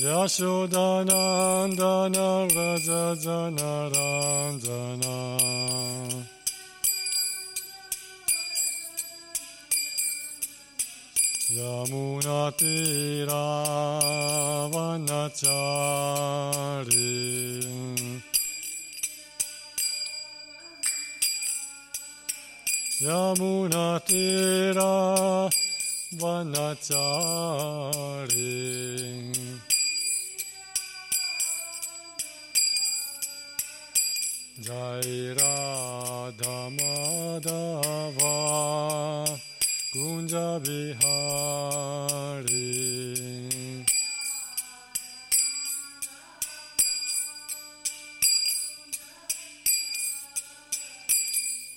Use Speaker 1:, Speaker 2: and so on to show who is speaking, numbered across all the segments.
Speaker 1: yashodhana Yashodanandana Rajajanarandana Yamuna Tiravanachari Yamuna Tiravanachari Yamuna Jai Radha Madhava Kunja Bihari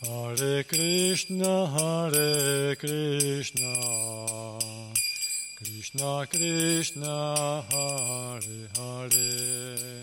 Speaker 1: Hare Krishna Hare Krishna Krishna Krishna Hare Hare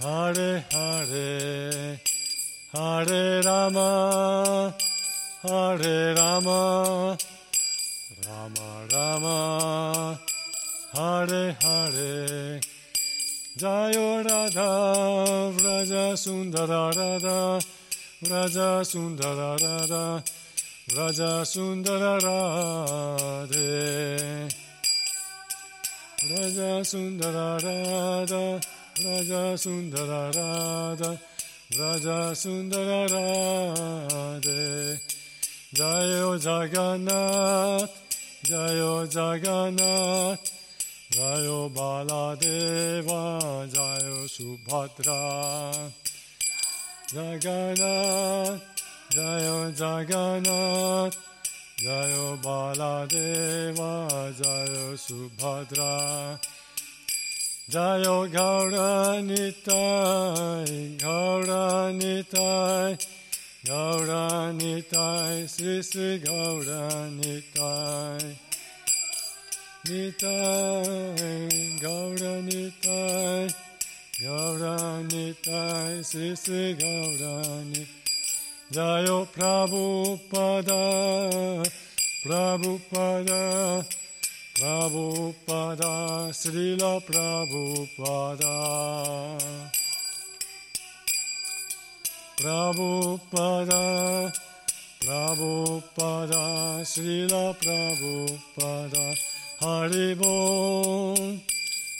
Speaker 1: Hare Hare, Hare Rama, Hare Rama, Rama Rama, Hare Hare. Jayo Radha, Vraja Sundara Radha, Vraja Sundara Radha, Vraja Sundara Radhe. Vraja Sundara Radha, Vraja Sundara Radha, Vraja Sundara Radhe. Jayo Jagannath, Jayo Jagannath, Jayo Baladeva, Jayo Subhadra. Jagannath, Jayo Jagannath, Jayo Baladeva, Jayo Subhadra. Jayo Gauranitai, Gauranitai, Gauranitai, Sri Sri Gauranitai. Nitai, Gauranitai, Gauranitai, Sri Sri Gauranitai. Jayo Prabhupada, Prabhupada, Prabhupada, Srila Prabhupada. Prabhupada, Prabhupada, Srila Prabhupada. Haribol,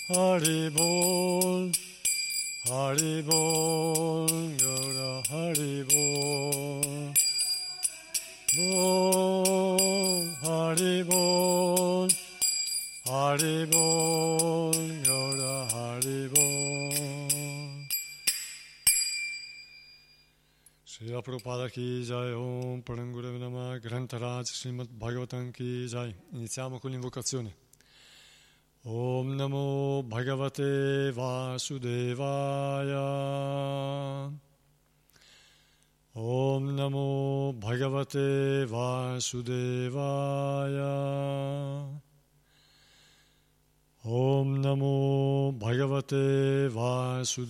Speaker 1: Haribol, Haribol, Gaura Haribol. Bol, Haribol, Haribol, Gaura Haribol. Srila Prabhupada ki jai, Om Parangurev Nama, Grantaraj, Srimad Bhagavatam ki jai. Iniziamo con l'invocazione. Om Namo Bhagavate Vasudevaya. Om Namo Bhagavate Vasudevaya. Om Namo Bhagavate Vasudevaya.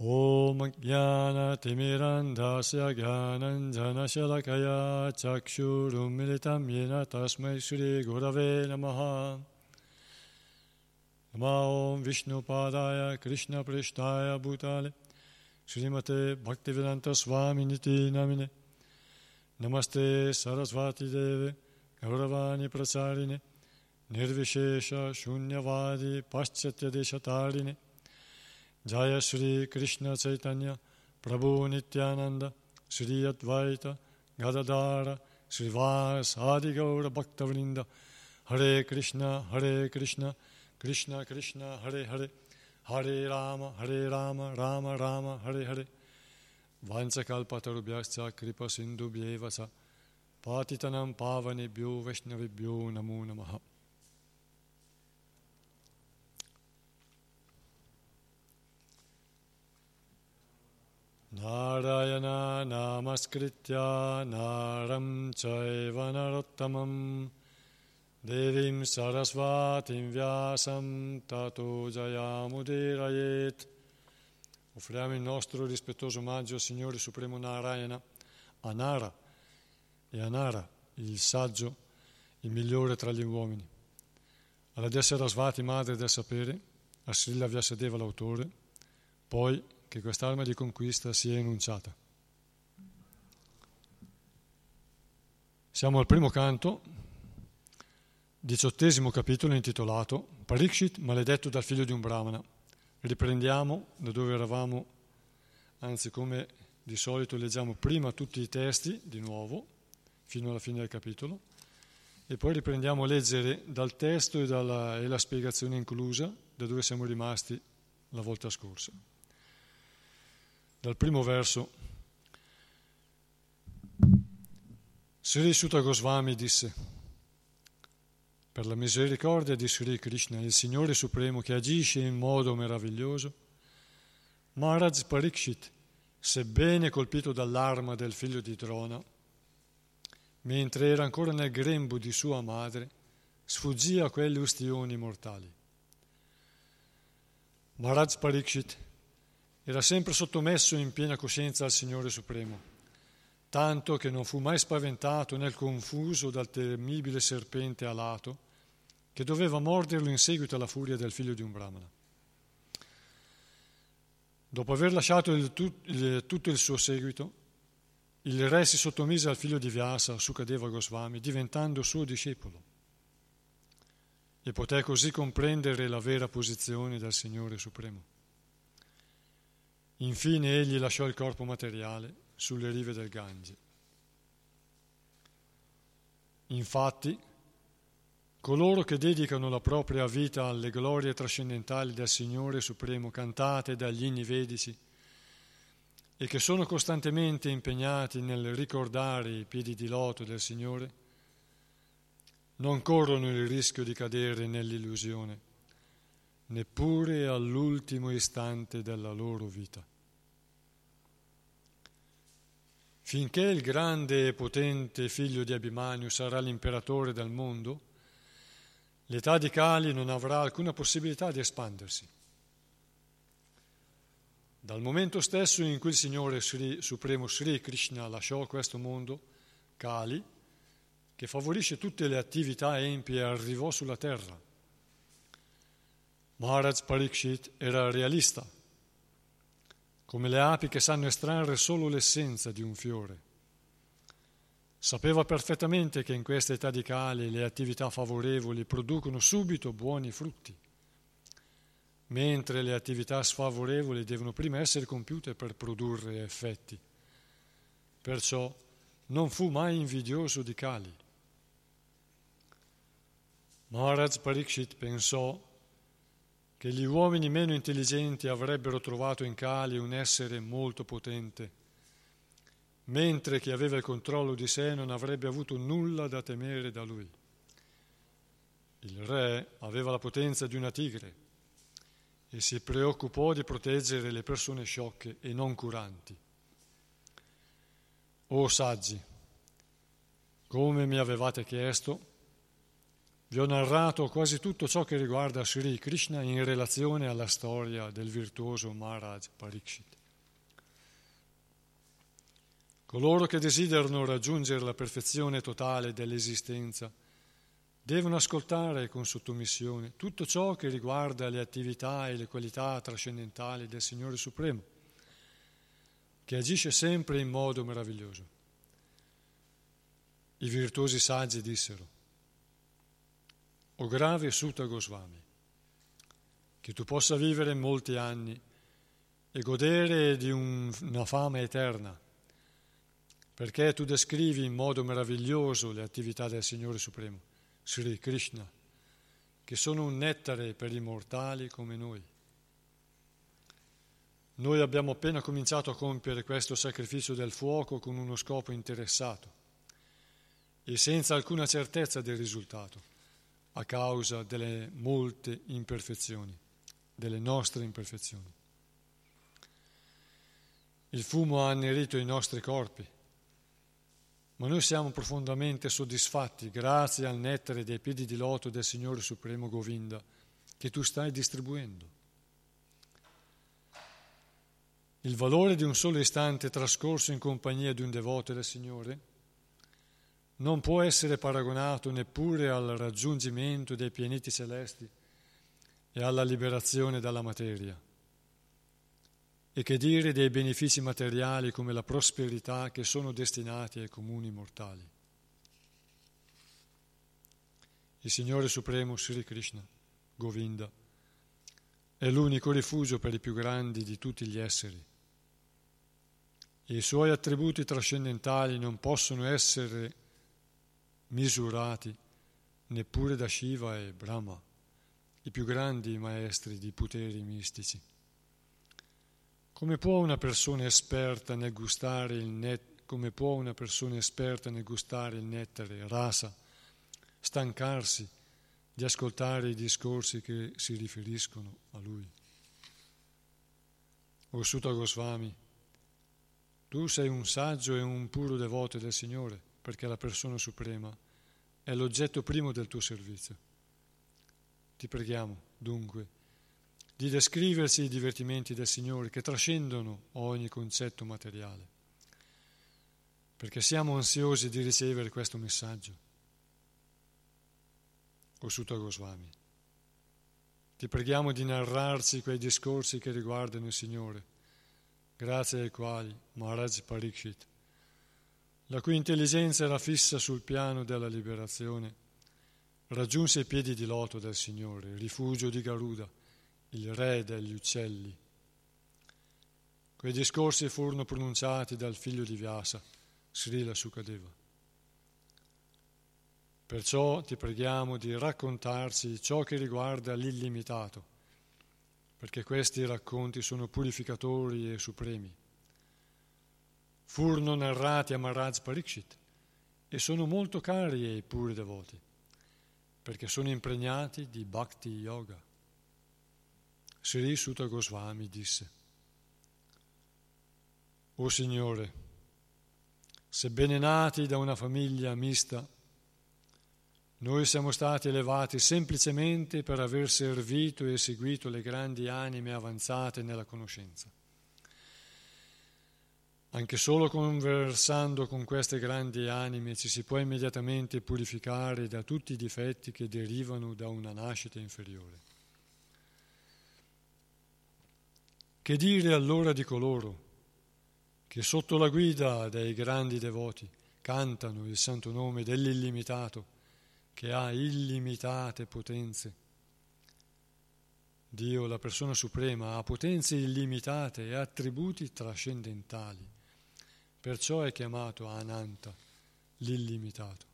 Speaker 1: Om Jnana Timirandasya Jnananjana Shalakaya Chakshurum Militam Yena Tasmai Shri Gurave Namaha Nama Om Vishnu Padaya Krishna Prishtaya Bhutale Srimate Bhaktivedanta Swami Namine Namaste Sarasvati Deve Gauravani Prasarine Nirvishesha Shunyavadi Paschatya Deshatarine Jaya Shri Krishna Chaitanya Prabhu Nityananda Shri Advaita Gadadara Srivas Adi Gaura Bhaktavrinda Hare Krishna Hare Krishna Krishna Krishna Hare Hare Hare Rama Hare Rama Patitanam Pavanebhyo Vaishnavibhyo Namo Namaha. Narayana Namaskritya Naram Chaiva Narottamam Devim Sarasvatim Vyasam Tato Jayamudirayet Offriamo il nostro rispettoso omaggio al Signore Supremo Narayana, a Nara e a Nara, il saggio, il migliore tra gli uomini, alla Desarasvati, madre del sapere, a Srila Vyasadeva, l'autore, poi che quest'arma di conquista sia enunciata. Siamo al primo canto, diciottesimo capitolo intitolato Parikshit maledetto dal figlio di un brahmana. Riprendiamo da dove eravamo, anzi come di solito leggiamo prima tutti i testi di nuovo, fino alla fine del capitolo, e poi riprendiamo a leggere dal testo e, dalla, e la spiegazione inclusa da dove siamo rimasti la volta scorsa. Dal primo verso, Sri Sutta Goswami disse, per la misericordia di Sri Krishna, il Signore Supremo che agisce in modo meraviglioso, Maharaj Parikshit, sebbene colpito dall'arma del figlio di Drona, mentre era ancora nel grembo di sua madre, sfuggì a quelle ustioni mortali. Maharaj Parikshit era sempre sottomesso in piena coscienza al Signore Supremo, tanto che non fu mai spaventato né confuso dal temibile serpente alato che doveva morderlo in seguito alla furia del figlio di un brahmana. Dopo aver lasciato il, tutto il suo seguito, il re si sottomise al figlio di Vyasa, Sukadeva Goswami, diventando suo discepolo e poté così comprendere la vera posizione del Signore Supremo. Infine egli lasciò il corpo materiale sulle rive del Gange. Infatti, coloro che dedicano la propria vita alle glorie trascendentali del Signore Supremo cantate dagli inni vedici e che sono costantemente impegnati nel ricordare i piedi di loto del Signore, non corrono il rischio di cadere nell'illusione, neppure all'ultimo istante della loro vita. Finché il grande e potente figlio di Abimanio sarà l'imperatore del mondo, l'età di Kali non avrà alcuna possibilità di espandersi. Dal momento stesso in cui il Signore Sri, Supremo Sri Krishna lasciò questo mondo, Kali, che favorisce tutte le attività empie, arrivò sulla terra. Maharaj Parikshit era realista, come le api che sanno estrarre solo l'essenza di un fiore. Sapeva perfettamente che in questa età di Kali le attività favorevoli producono subito buoni frutti mentre le attività sfavorevoli devono prima essere compiute per produrre effetti. Perciò non fu mai invidioso di Kali. Maharaj Parikshit pensò che gli uomini meno intelligenti avrebbero trovato in Kali un essere molto potente, mentre chi aveva il controllo di sé non avrebbe avuto nulla da temere da lui. Il re aveva la potenza di una tigre e si preoccupò di proteggere le persone sciocche e non curanti. O saggi, come mi avevate chiesto, vi ho narrato quasi tutto ciò che riguarda Sri Krishna in relazione alla storia del virtuoso Maharaj Parikshit. Coloro che desiderano raggiungere la perfezione totale dell'esistenza devono ascoltare con sottomissione tutto ciò che riguarda le attività e le qualità trascendentali del Signore Supremo, che agisce sempre in modo meraviglioso. I virtuosi saggi dissero, O grave Sutta Goswami, che tu possa vivere molti anni e godere di un, una fama eterna, perché tu descrivi in modo meraviglioso le attività del Signore Supremo Sri Krishna, che sono un nettare per i mortali come noi. Noi abbiamo appena cominciato a compiere questo sacrificio del fuoco con uno scopo interessato e senza alcuna certezza del risultato, a causa delle molte imperfezioni, delle nostre imperfezioni. Il fumo ha annerito i nostri corpi ma noi siamo profondamente soddisfatti grazie al nettare dei piedi di loto del Signore Supremo Govinda che tu stai distribuendo. Il valore di un solo istante trascorso in compagnia di un devoto del Signore non può essere paragonato neppure al raggiungimento dei pianeti celesti e alla liberazione dalla materia. E che dire dei benefici materiali come la prosperità che sono destinati ai comuni mortali. Il Signore Supremo Sri Krishna, Govinda, è l'unico rifugio per i più grandi di tutti gli esseri. I suoi attributi trascendentali non possono essere misurati neppure da Shiva e Brahma, i più grandi maestri di poteri mistici. Come può una persona esperta nel gustare il net, nel gustare il nettare, rasa, stancarsi di ascoltare i discorsi che si riferiscono a lui? O Sutta Goswami, tu sei un saggio e un puro devoto del Signore, perché la persona suprema è l'oggetto primo del tuo servizio. Ti preghiamo, dunque, di descriversi i divertimenti del Signore che trascendono ogni concetto materiale, perché siamo ansiosi di ricevere questo messaggio. O Sutta Goswami, ti preghiamo di narrarci quei discorsi che riguardano il Signore, grazie ai quali Maharaj Parikshit, la cui intelligenza era fissa sul piano della liberazione, raggiunse i piedi di loto del Signore, rifugio di Garuda, il re degli uccelli. Quei discorsi furono pronunciati dal figlio di Vyasa, Srila Sukadeva. Perciò ti preghiamo di raccontarci ciò che riguarda l'illimitato, perché questi racconti sono purificatori e supremi. Furono narrati a Maharaj Parikshit e sono molto cari ai puri devoti, perché sono impregnati di bhakti yoga. Sri Sutta Goswami disse, O Signore, sebbene nati da una famiglia mista, noi siamo stati elevati semplicemente per aver servito e seguito le grandi anime avanzate nella conoscenza. Anche solo conversando con queste grandi anime ci si può immediatamente purificare da tutti i difetti che derivano da una nascita inferiore. Che dire allora di coloro che sotto la guida dei grandi devoti cantano il santo nome dell'illimitato che ha illimitate potenze? Dio, la persona suprema, ha potenze illimitate e attributi trascendentali, perciò è chiamato Ananta, l'illimitato.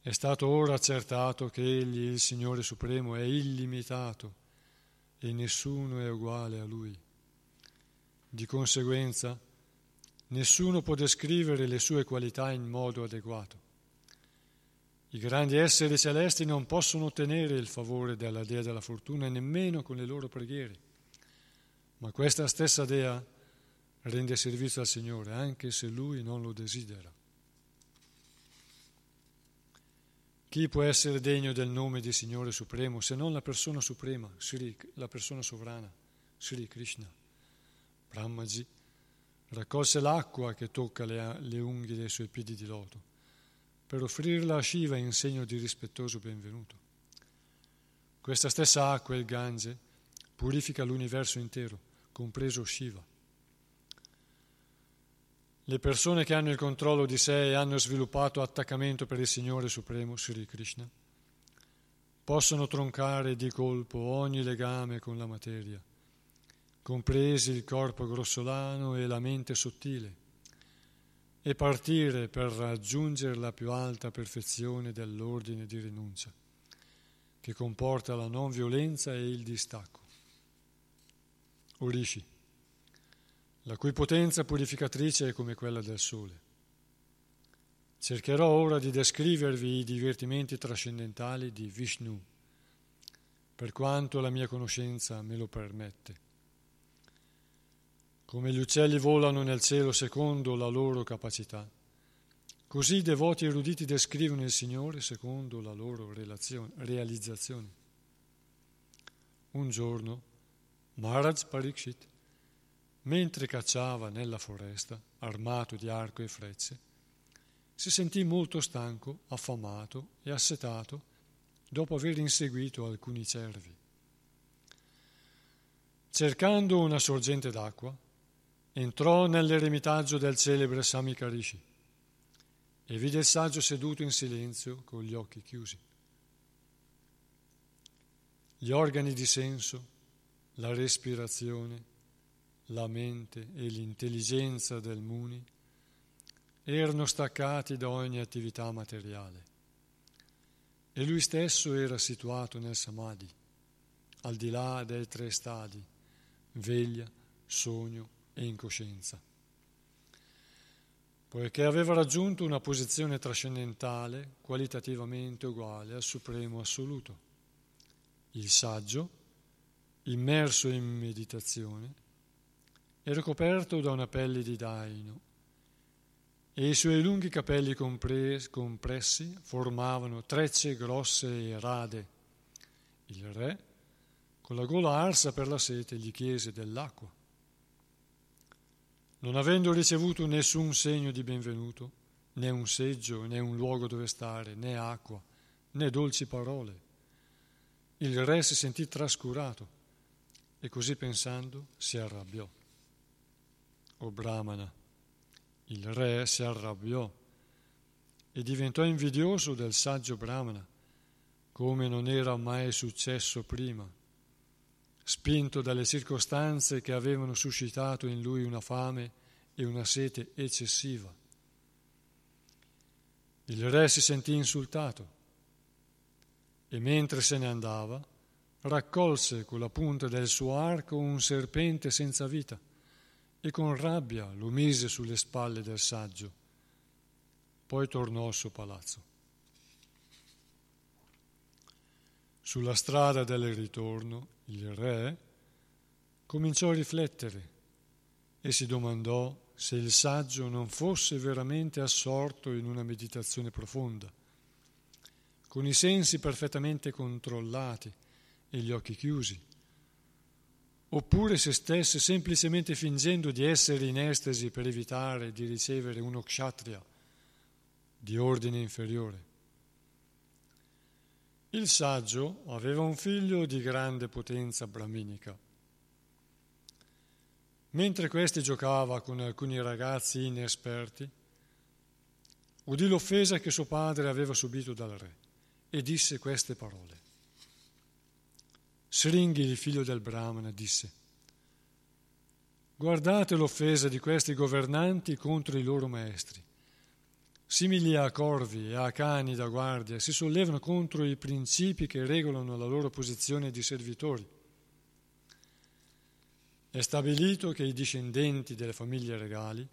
Speaker 1: È stato ora accertato che Egli, il Signore Supremo, è illimitato e nessuno è uguale a lui. Di conseguenza, nessuno può descrivere le sue qualità in modo adeguato. I grandi esseri celesti non possono ottenere il favore della Dea della fortuna nemmeno con le loro preghiere, ma questa stessa Dea rende servizio al Signore anche se Lui non lo desidera. Chi può essere degno del nome di Signore Supremo se non la persona suprema, Sri, la persona sovrana, Sri Krishna? Brahmaji raccolse l'acqua che tocca le, le unghie dei suoi piedi di loto per offrirla a Shiva in segno di rispettoso benvenuto. Questa stessa acqua, il Gange, purifica l'universo intero, compreso Shiva. Le persone che hanno il controllo di sé e hanno sviluppato attaccamento per il Signore Supremo, Sri Krishna, possono troncare di colpo ogni legame con la materia, compresi il corpo grossolano e la mente sottile, e partire per raggiungere la più alta perfezione dell'ordine di rinuncia, che comporta la non violenza e il distacco. Orishi la cui potenza purificatrice è come quella del sole. Cercherò ora di descrivervi i divertimenti trascendentali di Vishnu, per quanto la mia conoscenza me lo permette. Come gli uccelli volano nel cielo secondo la loro capacità, così i devoti eruditi descrivono il Signore secondo la loro realizzazione. Un giorno Maharaj Parikshit mentre cacciava nella foresta, armato di arco e frecce, si sentì molto stanco, affamato e assetato dopo aver inseguito alcuni cervi. Cercando una sorgente d'acqua, entrò nell'eremitaggio del celebre Samikarishi e vide il saggio seduto in silenzio con gli occhi chiusi. Gli organi di senso, la respirazione, la mente e l'intelligenza del Muni erano staccati da ogni attività materiale. e lui stesso era situato nel Samadhi, al di là dei tre stadi, veglia, sogno e incoscienza. Poiché aveva raggiunto una posizione trascendentale qualitativamente uguale al Supremo Assoluto. Il saggio, immerso in meditazione, era coperto da una pelle di daino e i suoi lunghi capelli compressi formavano trecce grosse e rade. Il re, con la gola arsa per la sete, gli chiese dell'acqua. Non avendo ricevuto nessun segno di benvenuto, né un seggio, né un luogo dove stare, né acqua, né dolci parole, il re si sentì trascurato e così pensando si arrabbiò. O Brahmana, il re si arrabbiò e diventò invidioso del saggio Brahmana, come non era mai successo prima, spinto dalle circostanze che avevano suscitato in lui una fame e una sete eccessiva. Il re si sentì insultato e mentre se ne andava raccolse con la punta del suo arco un serpente senza vita e con rabbia lo mise sulle spalle del saggio. Poi tornò al suo palazzo. Sulla strada del ritorno il re cominciò a riflettere e si domandò se il saggio non fosse veramente assorto in una meditazione profonda, con i sensi perfettamente controllati e gli occhi chiusi oppure se stesse semplicemente fingendo di essere in estasi per evitare di ricevere uno kshatriya di ordine inferiore. Il saggio aveva un figlio di grande potenza brahminica. Mentre questi giocava con alcuni ragazzi inesperti, udì l'offesa che suo padre aveva subito dal re e disse queste parole. Sringhi, il figlio del Brahmana, disse, guardate l'offesa di questi governanti contro i loro maestri. Simili a corvi e a cani da guardia, si sollevano contro i principi che regolano la loro posizione di servitori. È stabilito che i discendenti delle famiglie regali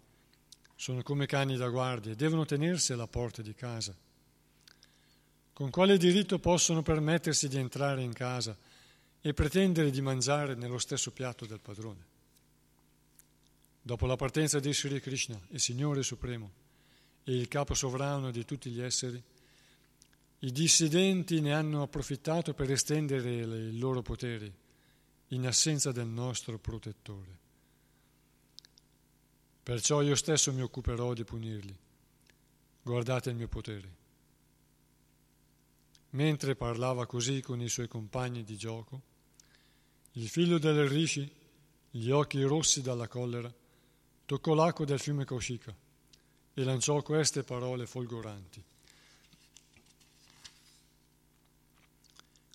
Speaker 1: sono come cani da guardia e devono tenersi alla porta di casa. Con quale diritto possono permettersi di entrare in casa? E pretendere di mangiare nello stesso piatto del padrone. Dopo la partenza di Sri Krishna, il Signore Supremo e il capo sovrano di tutti gli esseri, i dissidenti ne hanno approfittato per estendere i loro poteri in assenza del nostro protettore. Perciò io stesso mi occuperò di punirli. Guardate il mio potere. Mentre parlava così con i suoi compagni di gioco, il figlio del Rishi, gli occhi rossi dalla collera, toccò l'acqua del fiume Kaushika e lanciò queste parole folgoranti.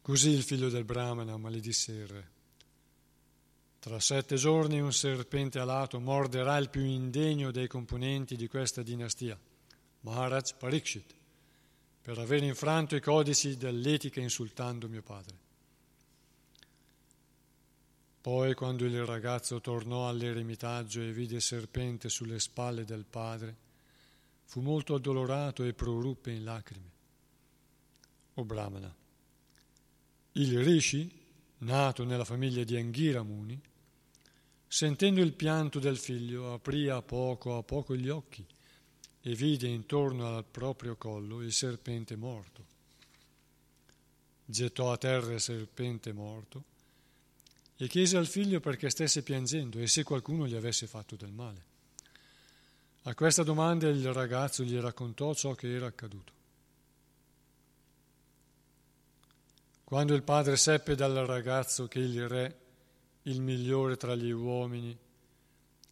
Speaker 1: Così il figlio del Brahmana maledisse il re. Tra sette giorni un serpente alato morderà il più indegno dei componenti di questa dinastia, Maharaj Parikshit, per aver infranto i codici dell'etica insultando mio padre. Poi, quando il ragazzo tornò all'eremitaggio e vide il serpente sulle spalle del padre, fu molto addolorato e proruppe in lacrime. O Brahmana, il Rishi, nato nella famiglia di Anghira Muni, sentendo il pianto del figlio, aprì a poco a poco gli occhi e vide intorno al proprio collo il serpente morto. Gettò a terra il serpente morto e chiese al figlio perché stesse piangendo e se qualcuno gli avesse fatto del male. A questa domanda il ragazzo gli raccontò ciò che era accaduto. Quando il padre seppe dal ragazzo che il re, il migliore tra gli uomini,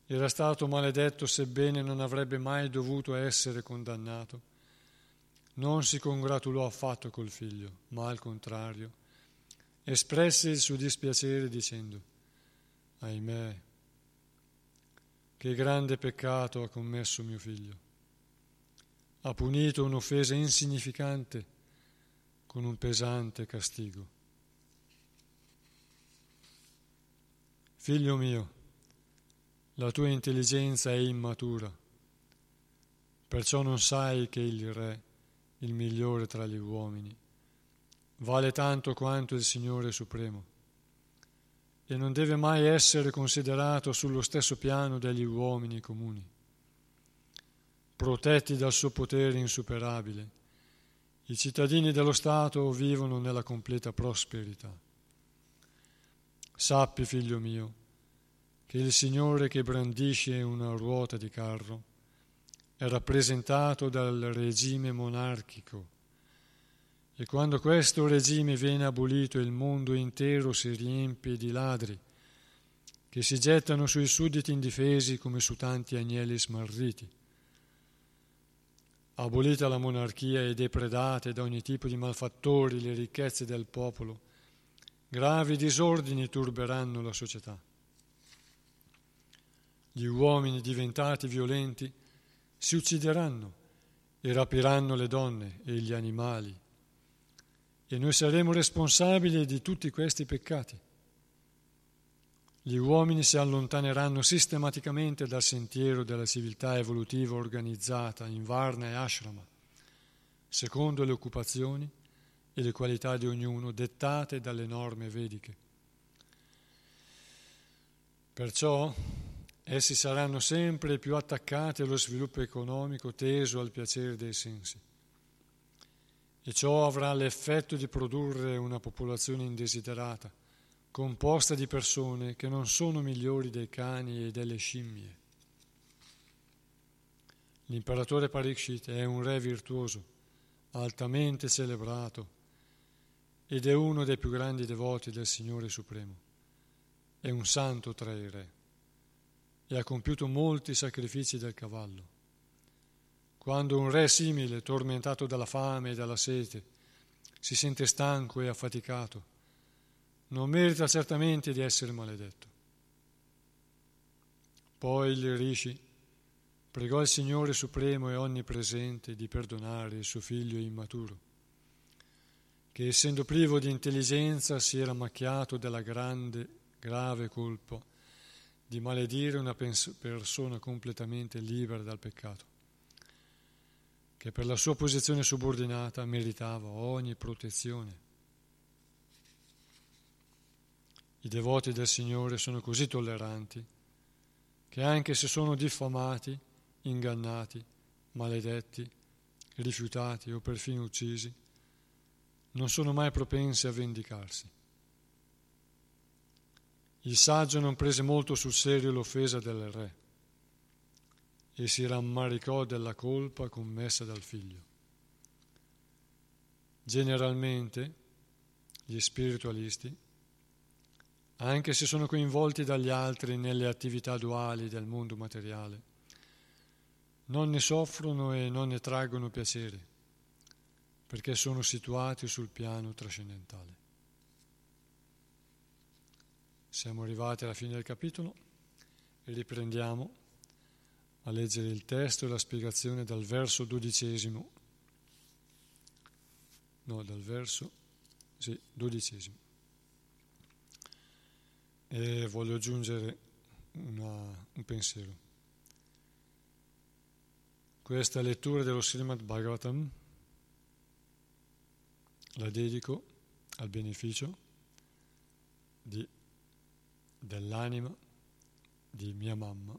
Speaker 1: era stato maledetto sebbene non avrebbe mai dovuto essere condannato, non si congratulò affatto col figlio, ma al contrario espresse il suo dispiacere dicendo, ahimè, che grande peccato ha commesso mio figlio. Ha punito un'offesa insignificante con un pesante castigo. Figlio mio, la tua intelligenza è immatura, perciò non sai che il Re, il migliore tra gli uomini, vale tanto quanto il Signore Supremo e non deve mai essere considerato sullo stesso piano degli uomini comuni, protetti dal suo potere insuperabile. I cittadini dello Stato vivono nella completa prosperità. Sappi, figlio mio, che il Signore che brandisce una ruota di carro è rappresentato dal regime monarchico e quando questo regime viene abolito il mondo intero si riempie di ladri che si gettano sui sudditi indifesi come su tanti agnelli smarriti. Abolita la monarchia e depredate da ogni tipo di malfattori le ricchezze del popolo, gravi disordini turberanno la società. Gli uomini diventati violenti si uccideranno e rapiranno le donne e gli animali e noi saremo responsabili di tutti questi peccati. Gli uomini si allontaneranno sistematicamente dal sentiero della civiltà evolutiva organizzata in Varna e Ashrama, secondo le occupazioni e le qualità di ognuno dettate dalle norme vediche. Perciò essi saranno sempre più attaccati allo sviluppo economico teso al piacere dei sensi e ciò avrà l'effetto di produrre una popolazione indesiderata, composta di persone che non sono migliori dei cani e delle scimmie. L'imperatore Parikshit è un re virtuoso, altamente celebrato, ed è uno dei più grandi devoti del Signore Supremo. È un santo tra i re e ha compiuto molti sacrifici del cavallo. Quando un re simile, tormentato dalla fame e dalla sete, si sente stanco e affaticato, non merita certamente di essere maledetto. Poi il Rishi pregò il Signore Supremo e Onnipresente di perdonare il suo figlio immaturo, che essendo privo di intelligenza si era macchiato della grande, grave colpa di maledire una persona completamente libera dal peccato che per la sua posizione subordinata meritava ogni protezione. I devoti del Signore sono così tolleranti che anche se sono diffamati, ingannati, maledetti, rifiutati o perfino uccisi, non sono mai propensi a vendicarsi. Il saggio non prese molto sul serio l'offesa del re e si rammaricò della colpa commessa dal figlio. Generalmente gli spiritualisti, anche se sono coinvolti dagli altri nelle attività duali del mondo materiale, non ne soffrono e non ne traggono piacere, perché sono situati sul piano trascendentale. Siamo arrivati alla fine del capitolo e riprendiamo a leggere il testo e la spiegazione dal verso dodicesimo. No, dal verso sì, dodicesimo. E voglio aggiungere una, un pensiero. Questa lettura dello Srimad Bhagavatam la dedico al beneficio di, dell'anima di mia mamma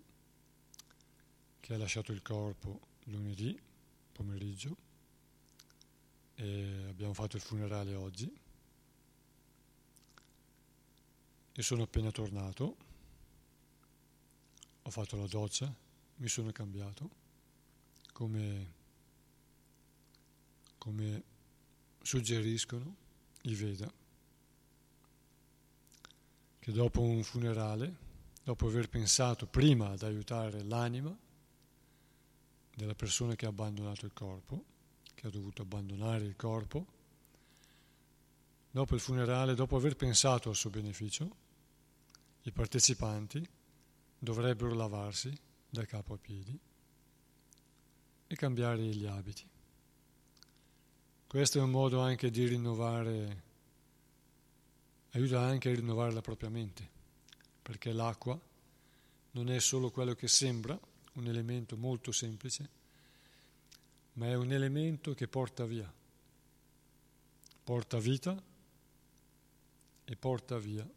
Speaker 1: che ha lasciato il corpo lunedì pomeriggio e abbiamo fatto il funerale oggi. E sono appena tornato, ho fatto la doccia, mi sono cambiato come, come suggeriscono i Veda, che dopo un funerale, dopo aver pensato prima ad aiutare l'anima, della persona che ha abbandonato il corpo, che ha dovuto abbandonare il corpo, dopo il funerale, dopo aver pensato al suo beneficio, i partecipanti dovrebbero lavarsi da capo a piedi e cambiare gli abiti. Questo è un modo anche di rinnovare, aiuta anche a rinnovare la propria mente, perché l'acqua non è solo quello che sembra, un elemento molto semplice, ma è un elemento che porta via, porta vita e porta via,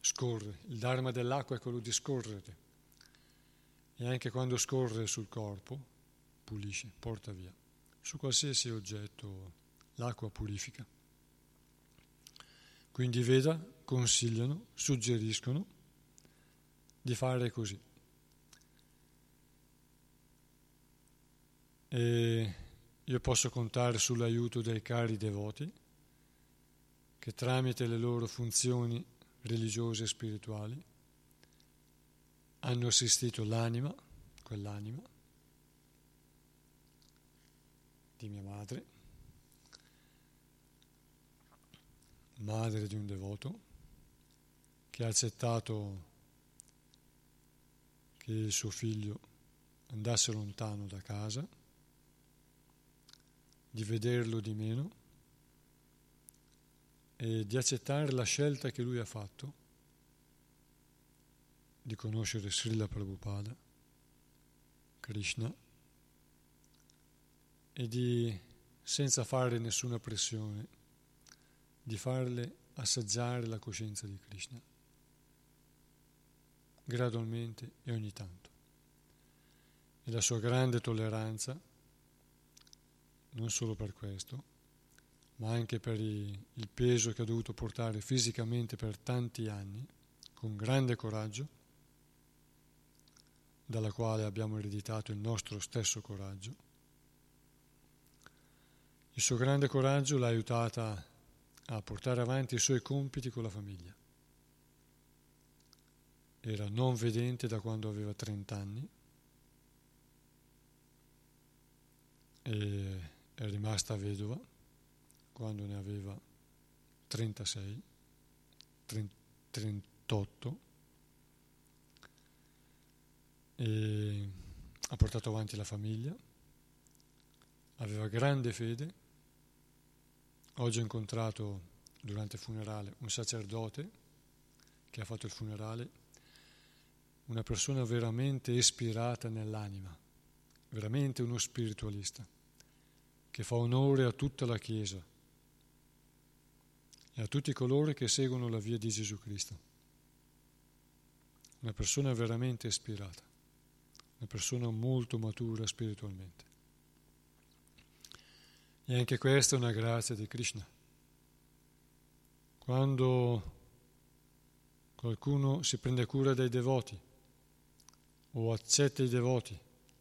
Speaker 1: scorre. Il dharma dell'acqua è quello di scorrere e anche quando scorre sul corpo pulisce, porta via. Su qualsiasi oggetto l'acqua purifica. Quindi Veda consigliano, suggeriscono di fare così. E io posso contare sull'aiuto dei cari devoti che tramite le loro funzioni religiose e spirituali hanno assistito l'anima, quell'anima di mia madre, madre di un devoto, che ha accettato che il suo figlio andasse lontano da casa, di vederlo di meno e di accettare la scelta che lui ha fatto di conoscere Srila Prabhupada, Krishna, e di, senza fare nessuna pressione, di farle assaggiare la coscienza di Krishna, gradualmente e ogni tanto. E la sua grande tolleranza, non solo per questo, ma anche per il peso che ha dovuto portare fisicamente per tanti anni, con grande coraggio, dalla quale abbiamo ereditato il nostro stesso coraggio. Il suo grande coraggio l'ha aiutata a portare avanti i suoi compiti con la famiglia. Era non vedente da quando aveva 30 anni e è rimasta vedova quando ne aveva 36, 38 e ha portato avanti la famiglia, aveva grande fede. Oggi ho incontrato durante il funerale un sacerdote che ha fatto il funerale, una persona veramente ispirata nell'anima, veramente uno spiritualista, che fa onore a tutta la Chiesa e a tutti coloro che seguono la via di Gesù Cristo. Una persona veramente ispirata una persona molto matura spiritualmente. E anche questa è una grazia di Krishna. Quando qualcuno si prende cura dei devoti o accetta i devoti,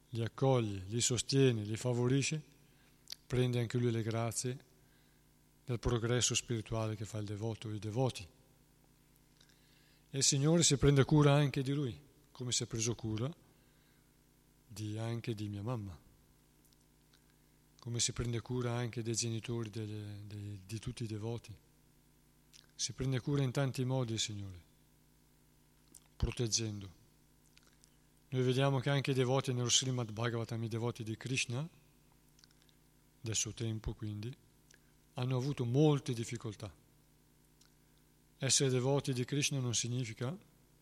Speaker 1: li accoglie, li sostiene, li favorisce, prende anche lui le grazie del progresso spirituale che fa il devoto o i devoti. E il Signore si prende cura anche di lui, come si è preso cura di, anche di mia mamma, come si prende cura anche dei genitori delle, dei, di tutti i devoti. Si prende cura in tanti modi il Signore, proteggendo. Noi vediamo che anche i devoti nello Srimad Bhagavatam, i devoti di Krishna, del suo tempo quindi, hanno avuto molte difficoltà. Essere devoti di Krishna non significa,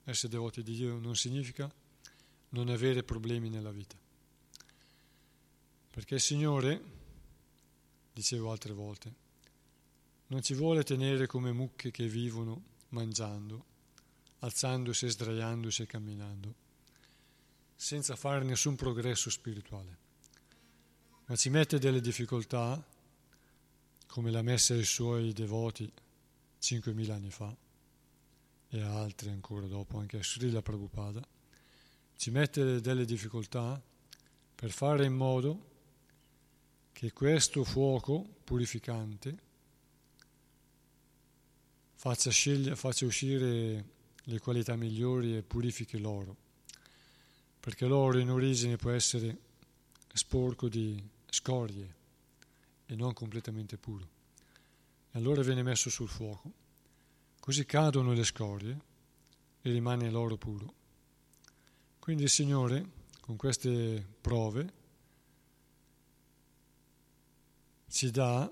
Speaker 1: essere devoti di Dio non significa non avere problemi nella vita. Perché il Signore, dicevo altre volte, non ci vuole tenere come mucche che vivono mangiando, alzandosi e sdraiandosi e camminando, senza fare nessun progresso spirituale, ma ci mette delle difficoltà, come l'ha messa ai suoi devoti 5.000 anni fa e a altri ancora dopo, anche a Srila Prabhupada, ci mette delle difficoltà per fare in modo che questo fuoco purificante faccia, sceglie, faccia uscire le qualità migliori e purifichi l'oro, perché l'oro in origine può essere sporco di scorie e non completamente puro. E allora viene messo sul fuoco, così cadono le scorie e rimane l'oro puro. Quindi il Signore, con queste prove, ci dà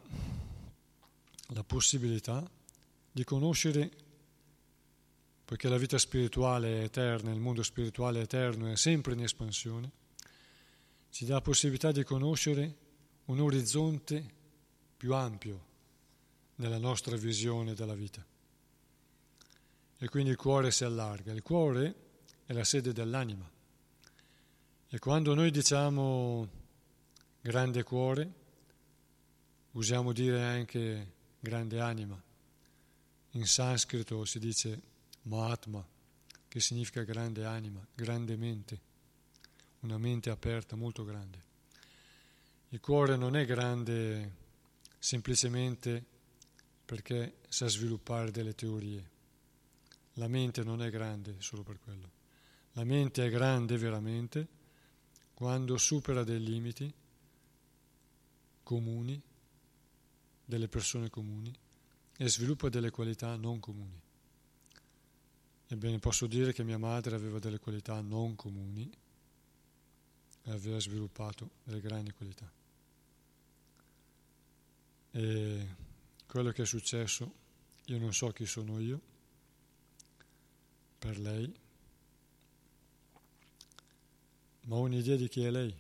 Speaker 1: la possibilità di conoscere, poiché la vita spirituale è eterna, il mondo spirituale è eterno, è sempre in espansione, ci dà la possibilità di conoscere un orizzonte più ampio nella nostra visione della vita. E quindi il cuore si allarga. Il cuore è la sede dell'anima. E quando noi diciamo grande cuore, usiamo dire anche grande anima. In sanscrito si dice Mahatma, che significa grande anima, grande mente, una mente aperta, molto grande. Il cuore non è grande semplicemente perché sa sviluppare delle teorie. La mente non è grande solo per quello. La mente è grande veramente quando supera dei limiti comuni, delle persone comuni, e sviluppa delle qualità non comuni. Ebbene, posso dire che mia madre aveva delle qualità non comuni e aveva sviluppato delle grandi qualità. E quello che è successo, io non so chi sono io per lei, ma ho un'idea di chi è lei.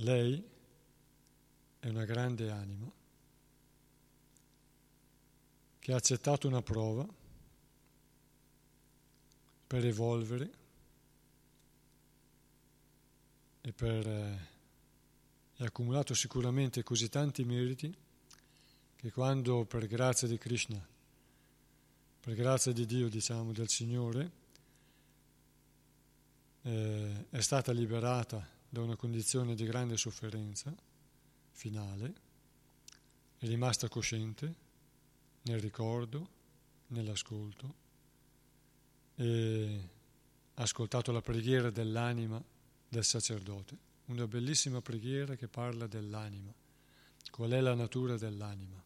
Speaker 1: Lei è una grande anima che ha accettato una prova per evolvere e per eh, accumulato sicuramente così tanti meriti che quando per grazia di Krishna, per grazia di Dio, diciamo, del Signore, eh, è stata liberata da una condizione di grande sofferenza finale, è rimasta cosciente nel ricordo, nell'ascolto, e ha ascoltato la preghiera dell'anima del sacerdote una bellissima preghiera che parla dell'anima. Qual è la natura dell'anima?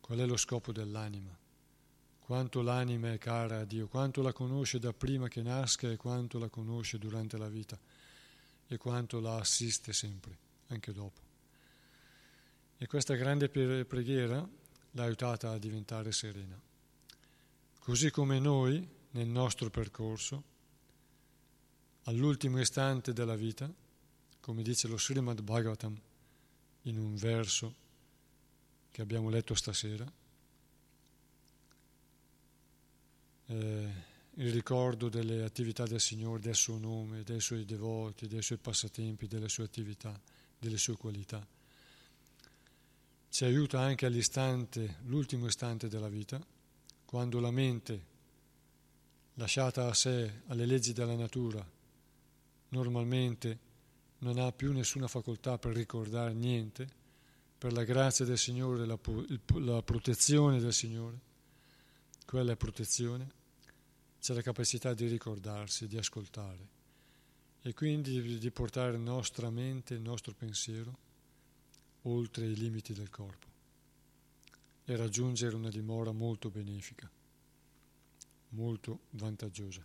Speaker 1: Qual è lo scopo dell'anima? Quanto l'anima è cara a Dio, quanto la conosce da prima che nasca e quanto la conosce durante la vita e quanto la assiste sempre, anche dopo. E questa grande preghiera l'ha aiutata a diventare serena. Così come noi, nel nostro percorso, all'ultimo istante della vita, come dice lo Srimad Bhagavatam in un verso che abbiamo letto stasera, eh, il ricordo delle attività del Signore, del suo nome, dei suoi devoti, dei suoi passatempi, delle sue attività, delle sue qualità. Ci aiuta anche all'istante, l'ultimo istante della vita, quando la mente, lasciata a sé, alle leggi della natura, normalmente non ha più nessuna facoltà per ricordare niente, per la grazia del Signore, la, la protezione del Signore, quella è protezione, c'è la capacità di ricordarsi, di ascoltare e quindi di portare nostra mente, il nostro pensiero oltre i limiti del corpo e raggiungere una dimora molto benefica, molto vantaggiosa.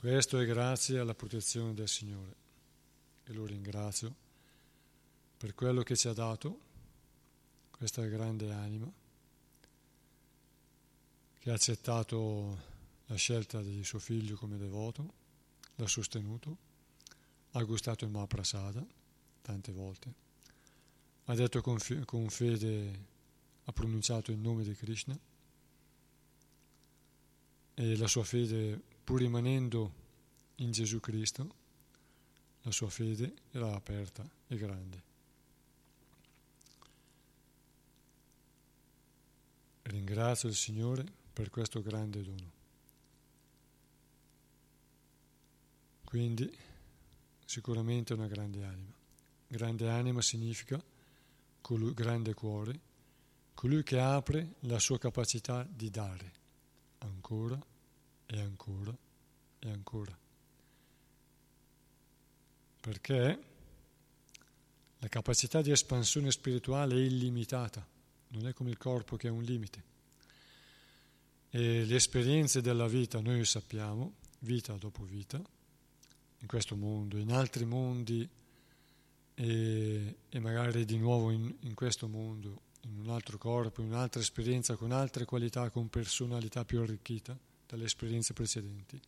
Speaker 1: Questo è grazie alla protezione del Signore. E lo ringrazio per quello che ci ha dato, questa grande anima, che ha accettato la scelta di suo figlio come devoto, l'ha sostenuto, ha gustato il Mahaprasada tante volte, ha detto con, fede, ha pronunciato il nome di Krishna e la sua fede pur rimanendo in Gesù Cristo, la sua fede era aperta e grande. Ringrazio il Signore per questo grande dono. Quindi sicuramente una grande anima. Grande anima significa colui, grande cuore, colui che apre la sua capacità di dare ancora e ancora e ancora. Perché la capacità di espansione spirituale è illimitata, non è come il corpo che ha un limite. E le esperienze della vita noi sappiamo, vita dopo vita, in questo mondo, in altri mondi e, e magari di nuovo in, in questo mondo, in un altro corpo, in un'altra esperienza, con altre qualità, con personalità più arricchita dalle esperienze precedenti.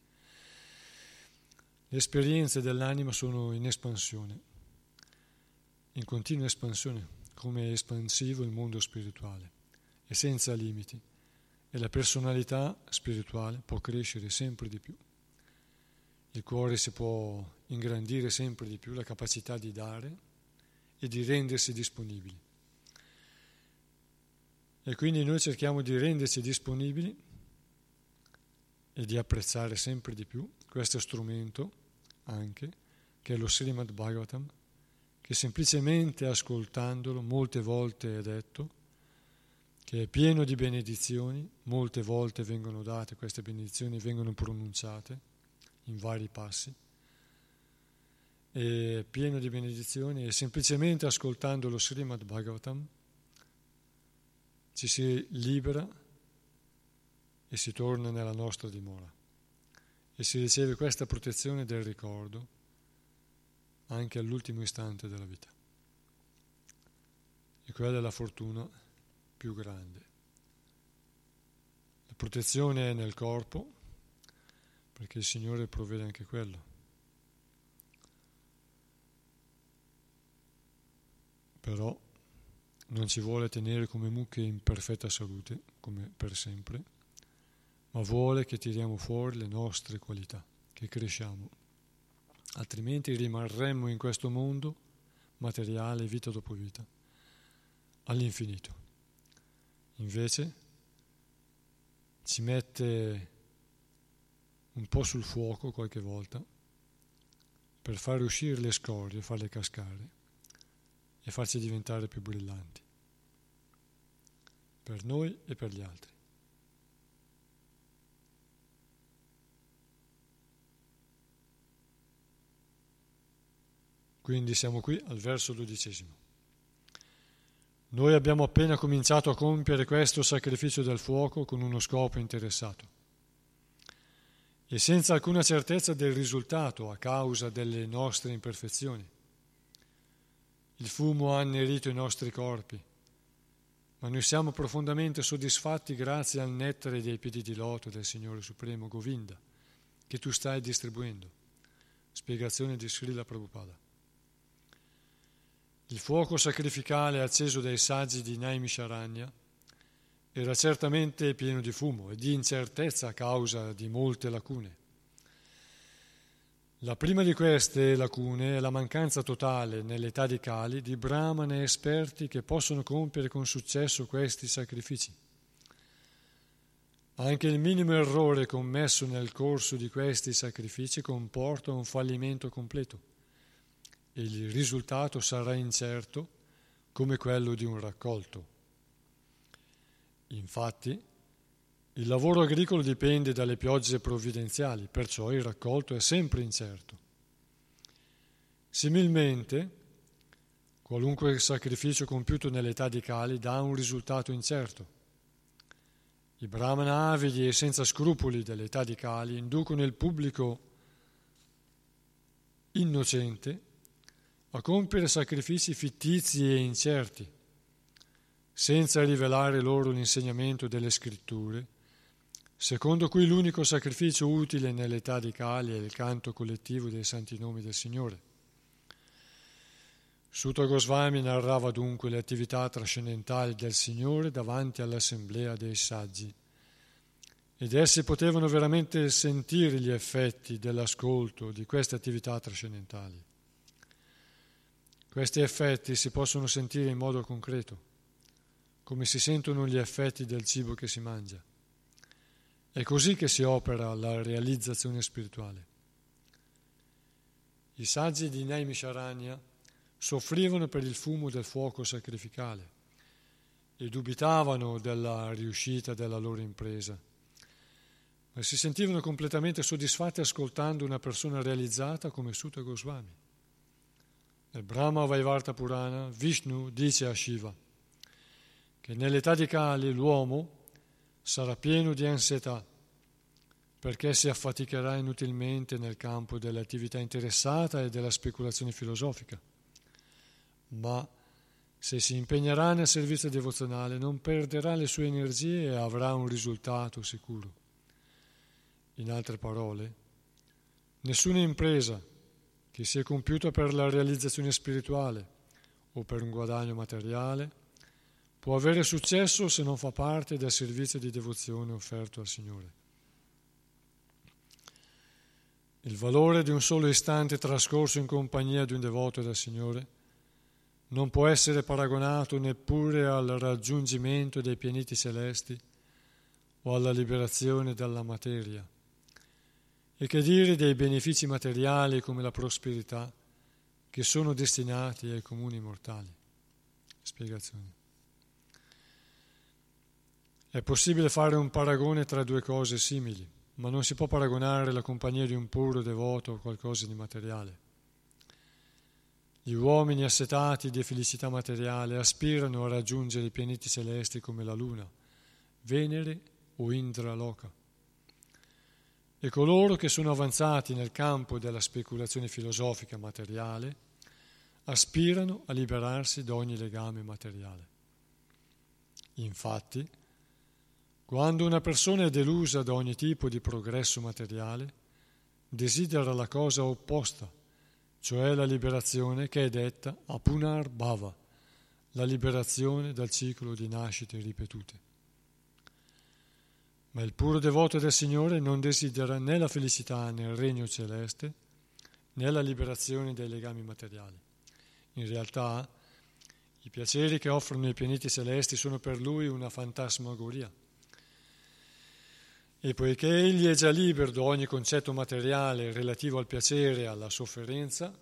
Speaker 1: Le esperienze dell'anima sono in espansione, in continua espansione, come è espansivo il mondo spirituale, e senza limiti, e la personalità spirituale può crescere sempre di più. Il cuore si può ingrandire sempre di più, la capacità di dare e di rendersi disponibili. E quindi noi cerchiamo di renderci disponibili e di apprezzare sempre di più questo strumento anche, che è lo Srimad Bhagavatam, che semplicemente ascoltandolo molte volte è detto, che è pieno di benedizioni, molte volte vengono date queste benedizioni, vengono pronunciate in vari passi, è pieno di benedizioni e semplicemente ascoltando lo Srimad Bhagavatam ci si libera e si torna nella nostra dimora e si riceve questa protezione del ricordo anche all'ultimo istante della vita. E quella è la fortuna più grande. La protezione è nel corpo, perché il Signore provvede anche quello. Però non ci vuole tenere come mucche in perfetta salute, come per sempre, ma vuole che tiriamo fuori le nostre qualità, che cresciamo. Altrimenti rimarremmo in questo mondo materiale vita dopo vita, all'infinito. Invece ci mette un po' sul fuoco qualche volta per fare uscire le scorie, farle cascare e farci diventare più brillanti, per noi e per gli altri. Quindi siamo qui al verso dodicesimo. Noi abbiamo appena cominciato a compiere questo sacrificio del fuoco con uno scopo interessato e senza alcuna certezza del risultato a causa delle nostre imperfezioni. Il fumo ha annerito i nostri corpi, ma noi siamo profondamente soddisfatti grazie al nettare dei piedi di loto del Signore Supremo Govinda, che tu stai distribuendo. Spiegazione di Srila Prabhupada. Il fuoco sacrificale acceso dai saggi di Naimisharanya era certamente pieno di fumo e di incertezza a causa di molte lacune. La prima di queste lacune è la mancanza totale nell'età di Kali di brahmane esperti che possono compiere con successo questi sacrifici. Anche il minimo errore commesso nel corso di questi sacrifici comporta un fallimento completo e il risultato sarà incerto come quello di un raccolto. Infatti, il lavoro agricolo dipende dalle piogge provvidenziali, perciò il raccolto è sempre incerto. Similmente, qualunque sacrificio compiuto nell'età di Kali dà un risultato incerto. I brahmana avidi e senza scrupoli dell'età di Kali inducono il pubblico innocente a compiere sacrifici fittizi e incerti, senza rivelare loro l'insegnamento delle scritture, secondo cui l'unico sacrificio utile nell'età di Kali è il canto collettivo dei santi nomi del Signore. Sutta Goswami narrava dunque le attività trascendentali del Signore davanti all'assemblea dei saggi ed essi potevano veramente sentire gli effetti dell'ascolto di queste attività trascendentali. Questi effetti si possono sentire in modo concreto, come si sentono gli effetti del cibo che si mangia. È così che si opera la realizzazione spirituale. I saggi di Naimisharanya soffrivano per il fumo del fuoco sacrificale e dubitavano della riuscita della loro impresa, ma si sentivano completamente soddisfatti ascoltando una persona realizzata come Sutta Goswami. Nel Brahma Vaivarta Purana, Vishnu dice a Shiva che nell'età di Kali l'uomo sarà pieno di ansietà perché si affaticherà inutilmente nel campo dell'attività interessata e della speculazione filosofica. ma se si impegnerà nel servizio devozionale non perderà le sue energie e avrà un risultato sicuro. In altre parole, nessuna impresa che sia compiuta per la realizzazione spirituale o per un guadagno materiale può avere successo se non fa parte del servizio di devozione offerto al Signore. Il valore di un solo istante trascorso in compagnia di un devoto del Signore non può essere paragonato neppure al raggiungimento dei pianeti celesti o alla liberazione dalla materia. E che dire dei benefici materiali come la prosperità che sono destinati ai comuni mortali? Spiegazione. È possibile fare un paragone tra due cose simili, ma non si può paragonare la compagnia di un puro devoto a qualcosa di materiale. Gli uomini assetati di felicità materiale aspirano a raggiungere i pianeti celesti come la Luna, Venere o Indra Loka. E coloro che sono avanzati nel campo della speculazione filosofica materiale aspirano a liberarsi da ogni legame materiale. Infatti, quando una persona è delusa da ogni tipo di progresso materiale, desidera la cosa opposta cioè la liberazione che è detta Apunar Bhava, la liberazione dal ciclo di nascite ripetute. Ma il puro devoto del Signore non desidera né la felicità nel regno celeste né la liberazione dai legami materiali. In realtà i piaceri che offrono i pianeti celesti sono per lui una fantasmagoria. E poiché egli è già libero da ogni concetto materiale relativo al piacere e alla sofferenza,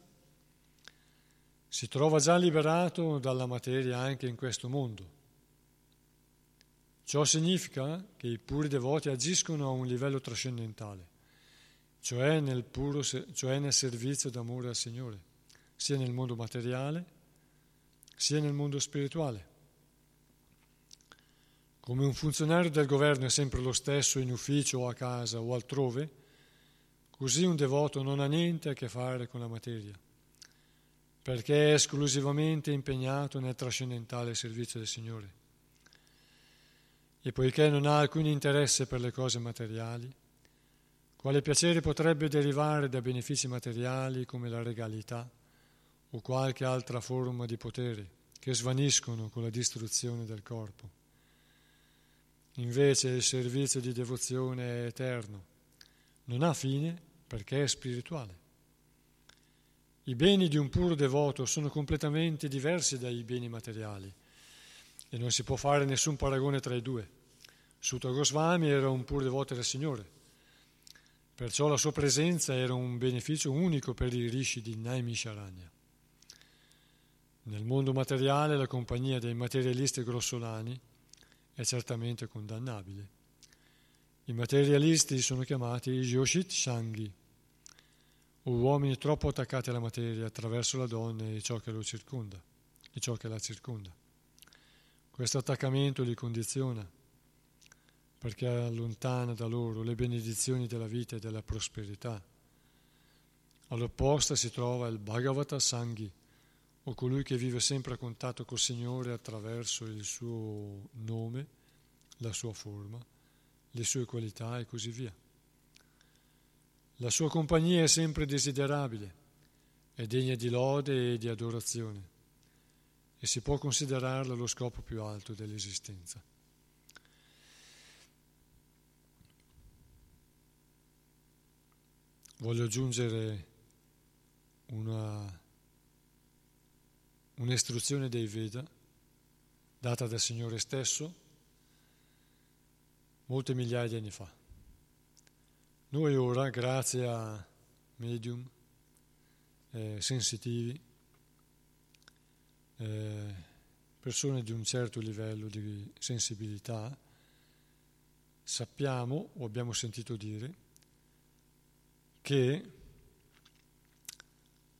Speaker 1: si trova già liberato dalla materia anche in questo mondo. Ciò significa che i puri devoti agiscono a un livello trascendentale, cioè nel, puro, cioè nel servizio d'amore al Signore, sia nel mondo materiale sia nel mondo spirituale. Come un funzionario del governo è sempre lo stesso in ufficio o a casa o altrove, così un devoto non ha niente a che fare con la materia, perché è esclusivamente impegnato nel trascendentale servizio del Signore. E poiché non ha alcun interesse per le cose materiali, quale piacere potrebbe derivare da benefici materiali come la regalità o qualche altra forma di potere che svaniscono con la distruzione del corpo? Invece il servizio di devozione è eterno, non ha fine perché è spirituale. I beni di un puro devoto sono completamente diversi dai beni materiali e non si può fare nessun paragone tra i due. Sutta Goswami era un puro devoto del Signore, perciò la sua presenza era un beneficio unico per i rishi di Naimisharanya. Nel mondo materiale la compagnia dei materialisti grossolani è certamente condannabile. I materialisti sono chiamati Yoshit Shanghi, uomini troppo attaccati alla materia attraverso la donna e ciò che circonda, e ciò che la circonda. Questo attaccamento li condiziona perché allontana da loro le benedizioni della vita e della prosperità. All'opposta si trova il Bhagavata Sanghi, o colui che vive sempre a contatto col Signore attraverso il suo nome, la sua forma, le sue qualità e così via. La sua compagnia è sempre desiderabile, è degna di lode e di adorazione e si può considerarla lo scopo più alto dell'esistenza. Voglio aggiungere una un'istruzione dei Veda data dal Signore stesso molte migliaia di anni fa. Noi ora, grazie a medium eh, sensitivi, eh, persone di un certo livello di sensibilità, sappiamo o abbiamo sentito dire che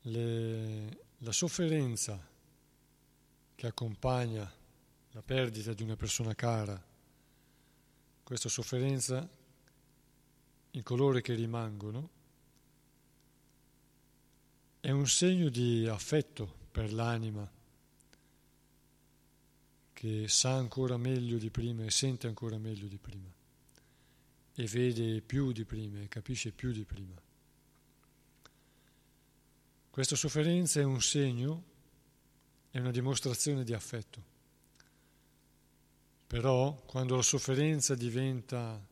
Speaker 1: le, la sofferenza che accompagna la perdita di una persona cara, questa sofferenza, i colori che rimangono, è un segno di affetto per l'anima che sa ancora meglio di prima e sente ancora meglio di prima e vede più di prima e capisce più di prima. Questa sofferenza è un segno, è una dimostrazione di affetto. Però quando la sofferenza diventa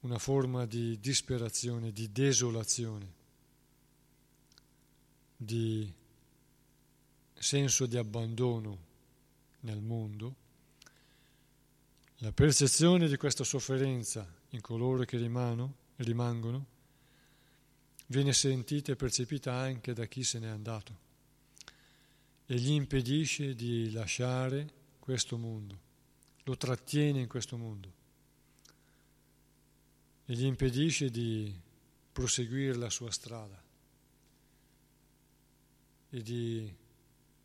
Speaker 1: una forma di disperazione, di desolazione, di senso di abbandono nel mondo, la percezione di questa sofferenza in coloro che rimano, rimangono viene sentita e percepita anche da chi se n'è andato. E gli impedisce di lasciare questo mondo, lo trattiene in questo mondo. E gli impedisce di proseguire la sua strada e di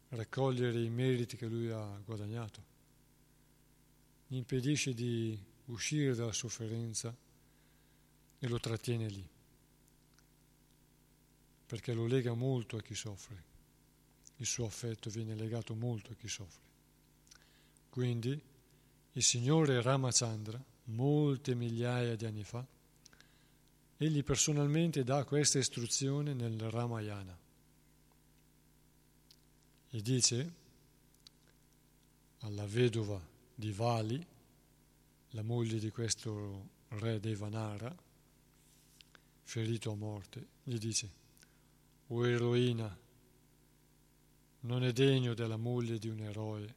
Speaker 1: raccogliere i meriti che lui ha guadagnato. Gli impedisce di uscire dalla sofferenza e lo trattiene lì, perché lo lega molto a chi soffre. Il suo affetto viene legato molto a chi soffre. Quindi il Signore Ramachandra, molte migliaia di anni fa, egli personalmente dà questa istruzione nel Ramayana e dice alla vedova di Vali, la moglie di questo re Devanara, ferito a morte, gli dice, o eroina, non è degno della moglie di un eroe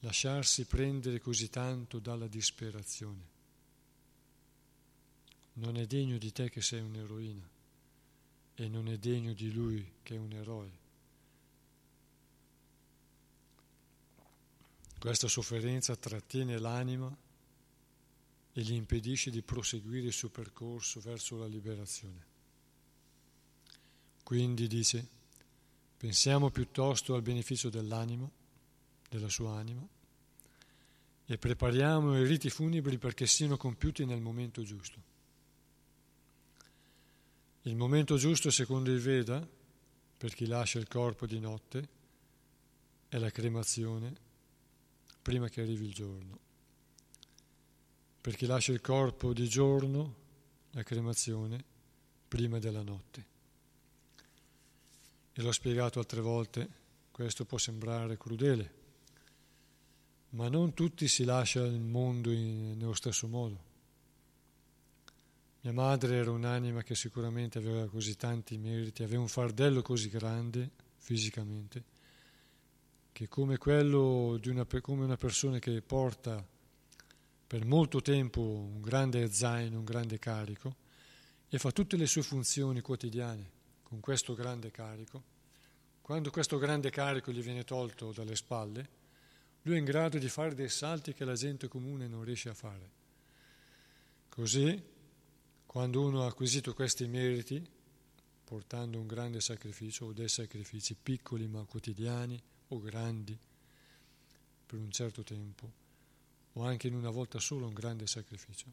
Speaker 1: lasciarsi prendere così tanto dalla disperazione. Non è degno di te che sei un'eroina e non è degno di lui che è un eroe. Questa sofferenza trattiene l'anima e gli impedisce di proseguire il suo percorso verso la liberazione. Quindi dice, pensiamo piuttosto al beneficio dell'anima, della sua anima, e prepariamo i riti funebri perché siano compiuti nel momento giusto. Il momento giusto, secondo il Veda, per chi lascia il corpo di notte, è la cremazione prima che arrivi il giorno. Per chi lascia il corpo di giorno, la cremazione, prima della notte. E l'ho spiegato altre volte, questo può sembrare crudele, ma non tutti si lascia il mondo in, nello stesso modo. Mia madre era un'anima che sicuramente aveva così tanti meriti, aveva un fardello così grande fisicamente, che come quello di una, come una persona che porta per molto tempo un grande zaino, un grande carico e fa tutte le sue funzioni quotidiane con questo grande carico, quando questo grande carico gli viene tolto dalle spalle, lui è in grado di fare dei salti che la gente comune non riesce a fare. Così, quando uno ha acquisito questi meriti, portando un grande sacrificio o dei sacrifici piccoli ma quotidiani, o grandi per un certo tempo, o anche in una volta sola un grande sacrificio.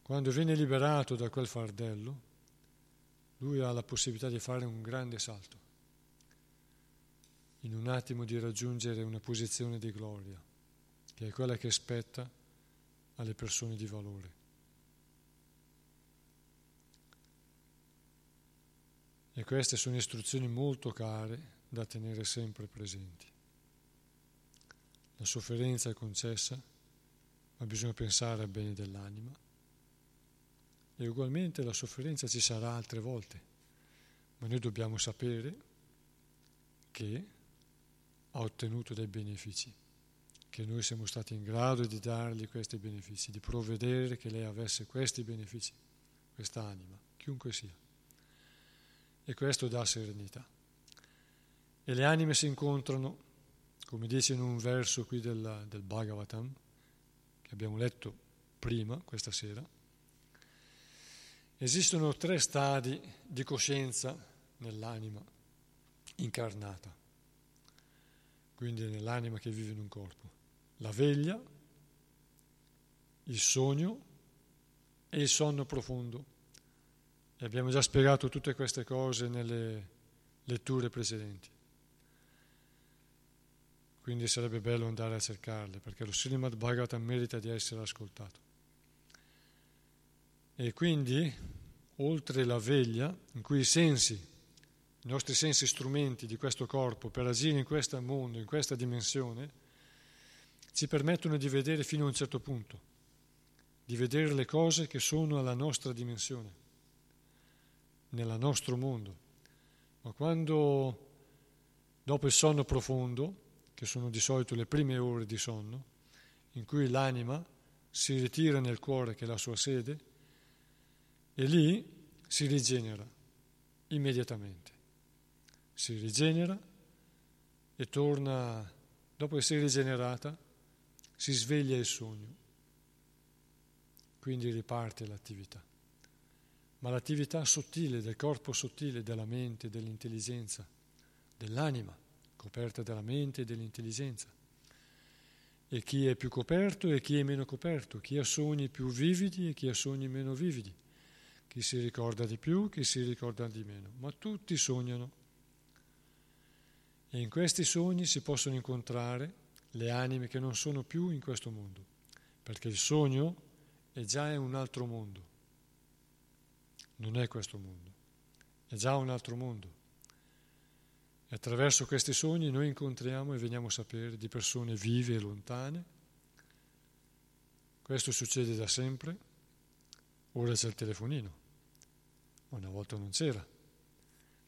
Speaker 1: Quando viene liberato da quel fardello, lui ha la possibilità di fare un grande salto, in un attimo di raggiungere una posizione di gloria, che è quella che spetta alle persone di valore. E queste sono istruzioni molto care da tenere sempre presenti. La sofferenza è concessa, ma bisogna pensare al bene dell'anima e ugualmente la sofferenza ci sarà altre volte, ma noi dobbiamo sapere che ha ottenuto dei benefici, che noi siamo stati in grado di dargli questi benefici, di provvedere che lei avesse questi benefici, questa anima, chiunque sia. E questo dà serenità e le anime si incontrano, come dice in un verso qui del, del Bhagavatam, che abbiamo letto prima, questa sera. Esistono tre stadi di coscienza nell'anima incarnata, quindi nell'anima che vive in un corpo. La veglia, il sogno e il sonno profondo. E abbiamo già spiegato tutte queste cose nelle letture precedenti. quindi sarebbe bello andare a cercarle, perché lo Srimad Bhagavatam merita di essere ascoltato. E quindi, oltre la veglia, in cui i sensi, i nostri sensi strumenti di questo corpo per agire in questo mondo, in questa dimensione, ci permettono di vedere fino a un certo punto, di vedere le cose che sono alla nostra dimensione, nel nostro mondo. Ma quando, dopo il sonno profondo, che sono di solito le prime ore di sonno, in cui l'anima si ritira nel cuore che è la sua sede e lì si rigenera immediatamente. Si rigenera e torna, dopo essere rigenerata, si sveglia il sogno. Quindi riparte l'attività. Ma l'attività sottile del corpo sottile, della mente, dell'intelligenza, dell'anima, coperta dalla mente e dell'intelligenza. E chi è più coperto e chi è meno coperto, chi ha sogni più vividi e chi ha sogni meno vividi, chi si ricorda di più, chi si ricorda di meno, ma tutti sognano. E in questi sogni si possono incontrare le anime che non sono più in questo mondo, perché il sogno è già un altro mondo, non è questo mondo, è già un altro mondo. E attraverso questi sogni noi incontriamo e veniamo a sapere di persone vive e lontane. Questo succede da sempre. Ora c'è il telefonino, una volta non c'era.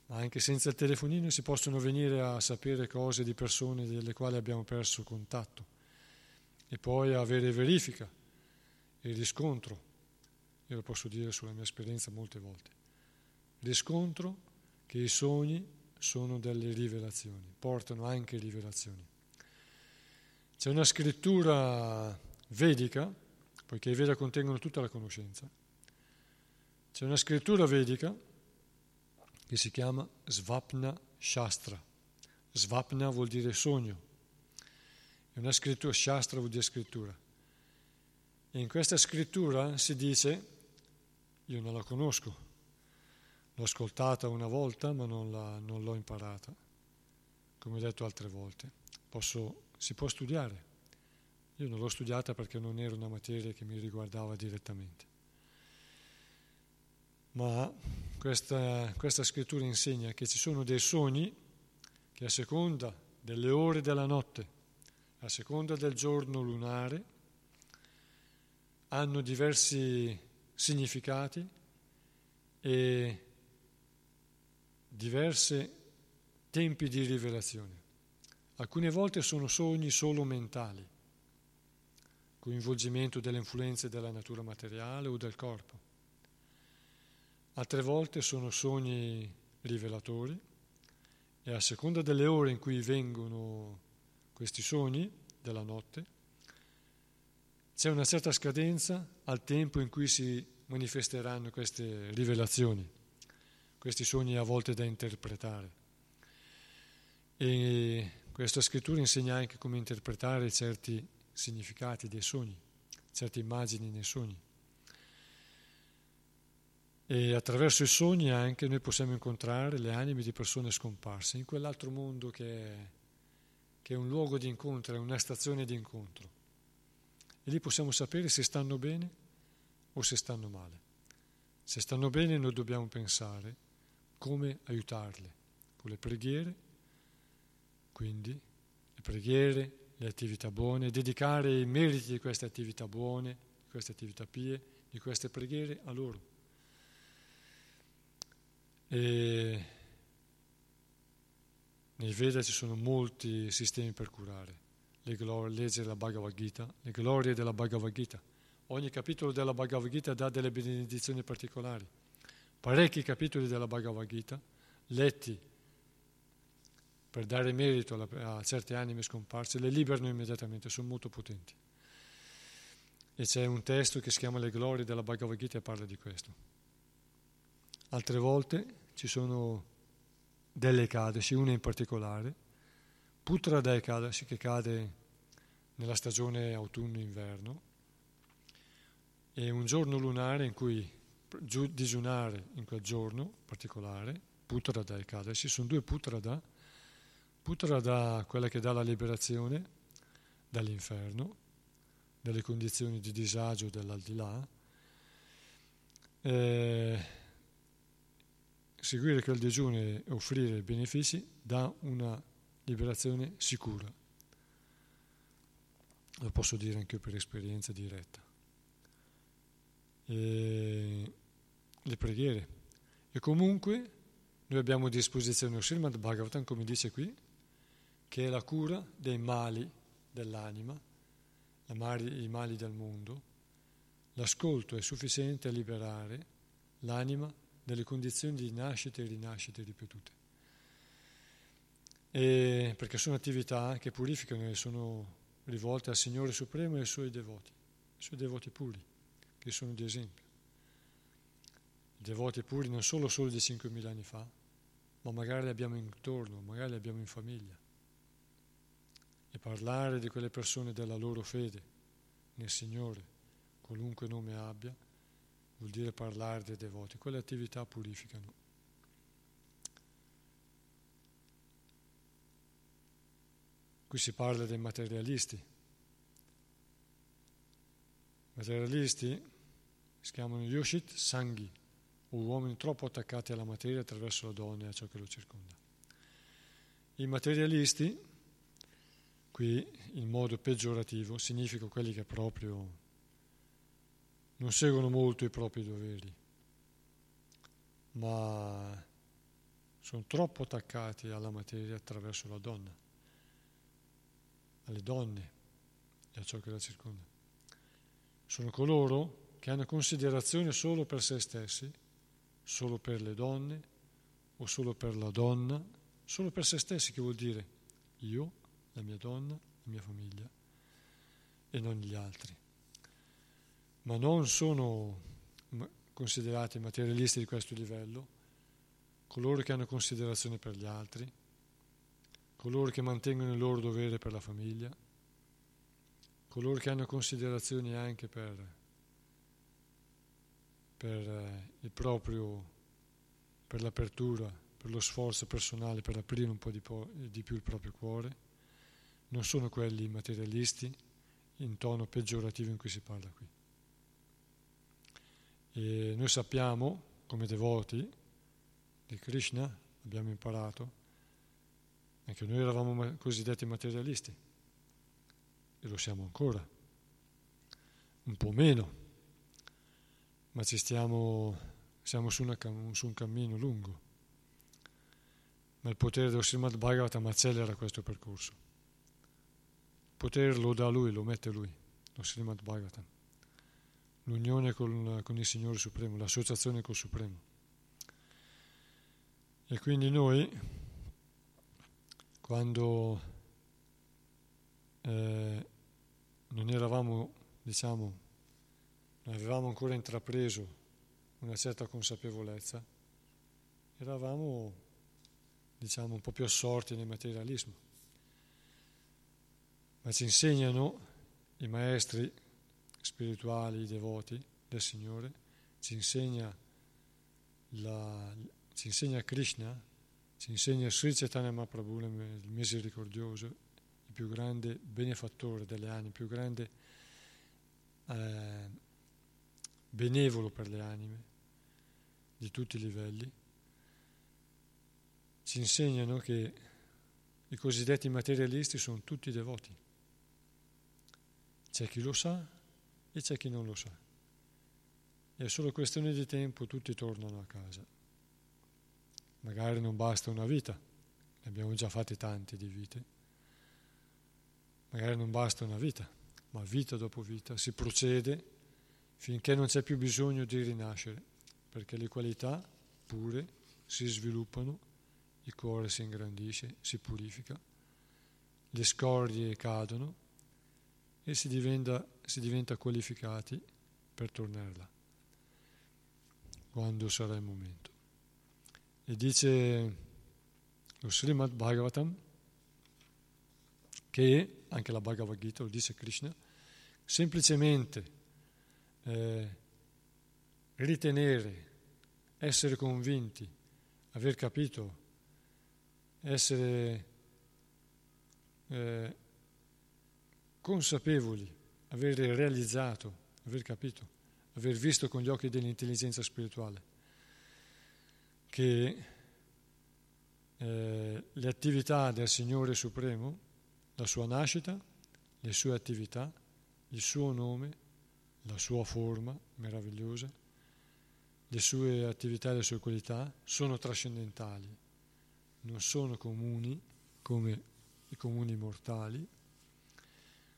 Speaker 1: Ma anche senza il telefonino si possono venire a sapere cose di persone delle quali abbiamo perso contatto e poi avere verifica e riscontro. Io lo posso dire sulla mia esperienza molte volte. Riscontro che i sogni sono delle rivelazioni, portano anche rivelazioni. C'è una scrittura vedica, poiché i Veda contengono tutta la conoscenza, c'è una scrittura vedica che si chiama Svapna Shastra. Svapna vuol dire sogno, è una scrittura, Shastra vuol dire scrittura. E in questa scrittura si dice, io non la conosco, L'ho ascoltata una volta ma non, la, non l'ho imparata, come ho detto altre volte. Posso, si può studiare. Io non l'ho studiata perché non era una materia che mi riguardava direttamente. Ma questa, questa scrittura insegna che ci sono dei sogni che a seconda delle ore della notte, a seconda del giorno lunare, hanno diversi significati e diversi tempi di rivelazione. Alcune volte sono sogni solo mentali, coinvolgimento delle influenze della natura materiale o del corpo. Altre volte sono sogni rivelatori e a seconda delle ore in cui vengono questi sogni della notte, c'è una certa scadenza al tempo in cui si manifesteranno queste rivelazioni questi sogni a volte da interpretare. E questa scrittura insegna anche come interpretare certi significati dei sogni, certe immagini nei sogni. E attraverso i sogni anche noi possiamo incontrare le anime di persone scomparse in quell'altro mondo che è, che è un luogo di incontro, è una stazione di incontro. E lì possiamo sapere se stanno bene o se stanno male. Se stanno bene noi dobbiamo pensare come aiutarle con le preghiere, quindi le preghiere, le attività buone, dedicare i meriti di queste attività buone, di queste attività pie, di queste preghiere a loro. E nei Veda ci sono molti sistemi per curare. Le glorie, leggere la Bhagavad Gita, le glorie della Bhagavad Gita. Ogni capitolo della Bhagavad Gita dà delle benedizioni particolari parecchi capitoli della Bhagavad Gita, letti per dare merito a certe anime scomparse, le liberano immediatamente, sono molto potenti. E c'è un testo che si chiama Le glorie della Bhagavad Gita e parla di questo. Altre volte ci sono delle Ekadashi, una in particolare, Putra da Ekadashi che cade nella stagione autunno-inverno, e un giorno lunare in cui digiunare in quel giorno particolare, Putrada e Kadasi, sono due Putrada Putra dà quella che dà la liberazione dall'inferno, dalle condizioni di disagio dell'aldilà. Eh, seguire quel digiuno e offrire benefici dà una liberazione sicura. Lo posso dire anche per esperienza diretta. E le preghiere. E comunque noi abbiamo a disposizione il Srimad Bhagavatam, come dice qui, che è la cura dei mali dell'anima, i mali del mondo. L'ascolto è sufficiente a liberare l'anima delle condizioni di nascite e rinascite ripetute. E perché sono attività che purificano e sono rivolte al Signore Supremo e ai Suoi devoti, ai Suoi devoti puri, che sono di esempio. I devoti puri non solo solo di 5.000 anni fa, ma magari li abbiamo intorno, magari li abbiamo in famiglia. E parlare di quelle persone della loro fede nel Signore, qualunque nome abbia, vuol dire parlare dei devoti. Quelle attività purificano. Qui si parla dei materialisti. Materialisti si chiamano Yoshit Sanghi, uomini troppo attaccati alla materia attraverso la donna e a ciò che lo circonda. I materialisti, qui in modo peggiorativo, significa quelli che proprio non seguono molto i propri doveri, ma sono troppo attaccati alla materia attraverso la donna, alle donne e a ciò che la circonda. Sono coloro che hanno considerazione solo per se stessi, solo per le donne o solo per la donna, solo per se stessi, che vuol dire io, la mia donna, la mia famiglia e non gli altri. Ma non sono considerati materialisti di questo livello, coloro che hanno considerazione per gli altri, coloro che mantengono il loro dovere per la famiglia, coloro che hanno considerazioni anche per, per eh, proprio, per l'apertura, per lo sforzo personale, per aprire un po' di, po- di più il proprio cuore, non sono quelli materialisti in tono peggiorativo in cui si parla qui. E noi sappiamo, come devoti di Krishna, abbiamo imparato, anche noi eravamo cosiddetti materialisti e lo siamo ancora, un po' meno, ma ci stiamo, siamo su, una, su un cammino lungo. Ma il potere dello Srimad Bhagavatam accelera questo percorso. Il potere lo dà lui, lo mette lui, lo Srimad Bhagavatam l'unione con, con il Signore Supremo, l'associazione col Supremo. E quindi noi, quando eh, non eravamo, diciamo, non avevamo ancora intrapreso una certa consapevolezza, eravamo, diciamo, un po' più assorti nel materialismo. Ma ci insegnano i maestri spirituali, devoti del Signore, ci insegna, la, ci insegna Krishna, ci insegna Sri Chaitanya Mahaprabhu, il misericordioso, il più grande benefattore delle anime, il più grande eh, benevolo per le anime di tutti i livelli, ci insegnano che i cosiddetti materialisti sono tutti devoti. C'è chi lo sa e c'è chi non lo sa. È solo questione di tempo, tutti tornano a casa. Magari non basta una vita, ne abbiamo già fatte tante di vite. Magari non basta una vita, ma vita dopo vita si procede finché non c'è più bisogno di rinascere, perché le qualità pure si sviluppano, il cuore si ingrandisce, si purifica, le scorie cadono e si diventa, si diventa qualificati per tornare là, quando sarà il momento. E dice lo Srimad Bhagavatam che, anche la Bhagavad Gita lo dice Krishna, semplicemente eh, ritenere, essere convinti, aver capito, essere eh, consapevoli, aver realizzato, aver capito, aver visto con gli occhi dell'intelligenza spirituale che eh, le attività del Signore Supremo, la sua nascita, le sue attività, il suo nome, la sua forma meravigliosa, le sue attività e le sue qualità sono trascendentali, non sono comuni come i comuni mortali,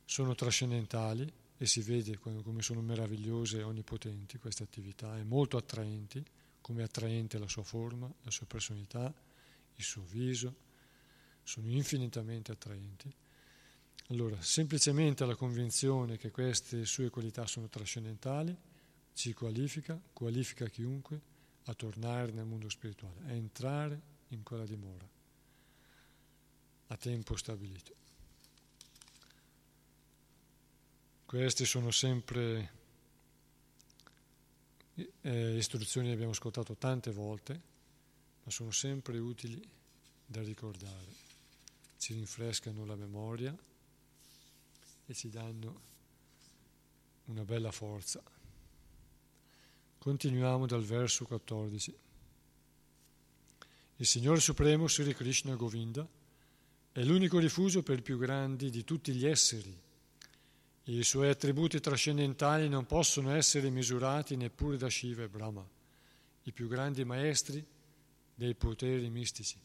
Speaker 1: sono trascendentali e si vede come sono meravigliose e onnipotenti queste attività e molto attraenti come attraente la sua forma, la sua personalità, il suo viso, sono infinitamente attraenti. Allora, semplicemente la convinzione che queste sue qualità sono trascendentali ci qualifica, qualifica chiunque a tornare nel mondo spirituale, a entrare in quella dimora a tempo stabilito. Queste sono sempre eh, istruzioni le abbiamo ascoltato tante volte, ma sono sempre utili da ricordare. Ci rinfrescano la memoria e ci danno una bella forza. Continuiamo dal verso 14. Il Signore Supremo Sri Krishna Govinda è l'unico rifugio per i più grandi di tutti gli esseri i suoi attributi trascendentali non possono essere misurati neppure da Shiva e Brahma, i più grandi maestri dei poteri mistici.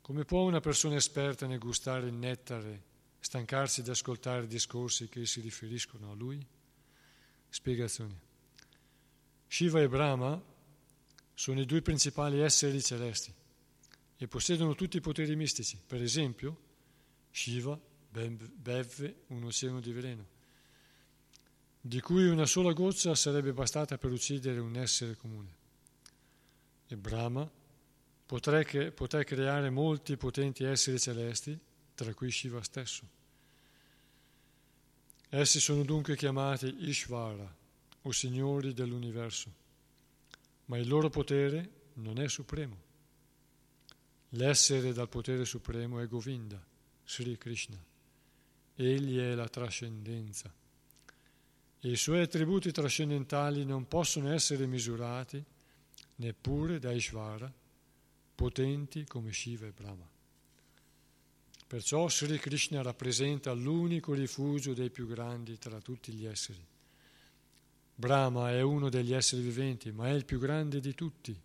Speaker 1: Come può una persona esperta nel gustare il nettare stancarsi di ascoltare discorsi che si riferiscono a lui? Spiegazione. Shiva e Brahma sono i due principali esseri celesti e possiedono tutti i poteri mistici. Per esempio, Shiva beve un oceano di veleno, di cui una sola goccia sarebbe bastata per uccidere un essere comune. E Brahma potrà creare molti potenti esseri celesti, tra cui Shiva stesso. Essi sono dunque chiamati Ishvara, o signori dell'universo, ma il loro potere non è supremo. L'essere dal potere supremo è Govinda, Sri Krishna. Egli è la trascendenza e i suoi attributi trascendentali non possono essere misurati neppure da Ishvara, potenti come Shiva e Brahma. Perciò Sri Krishna rappresenta l'unico rifugio dei più grandi tra tutti gli esseri. Brahma è uno degli esseri viventi, ma è il più grande di tutti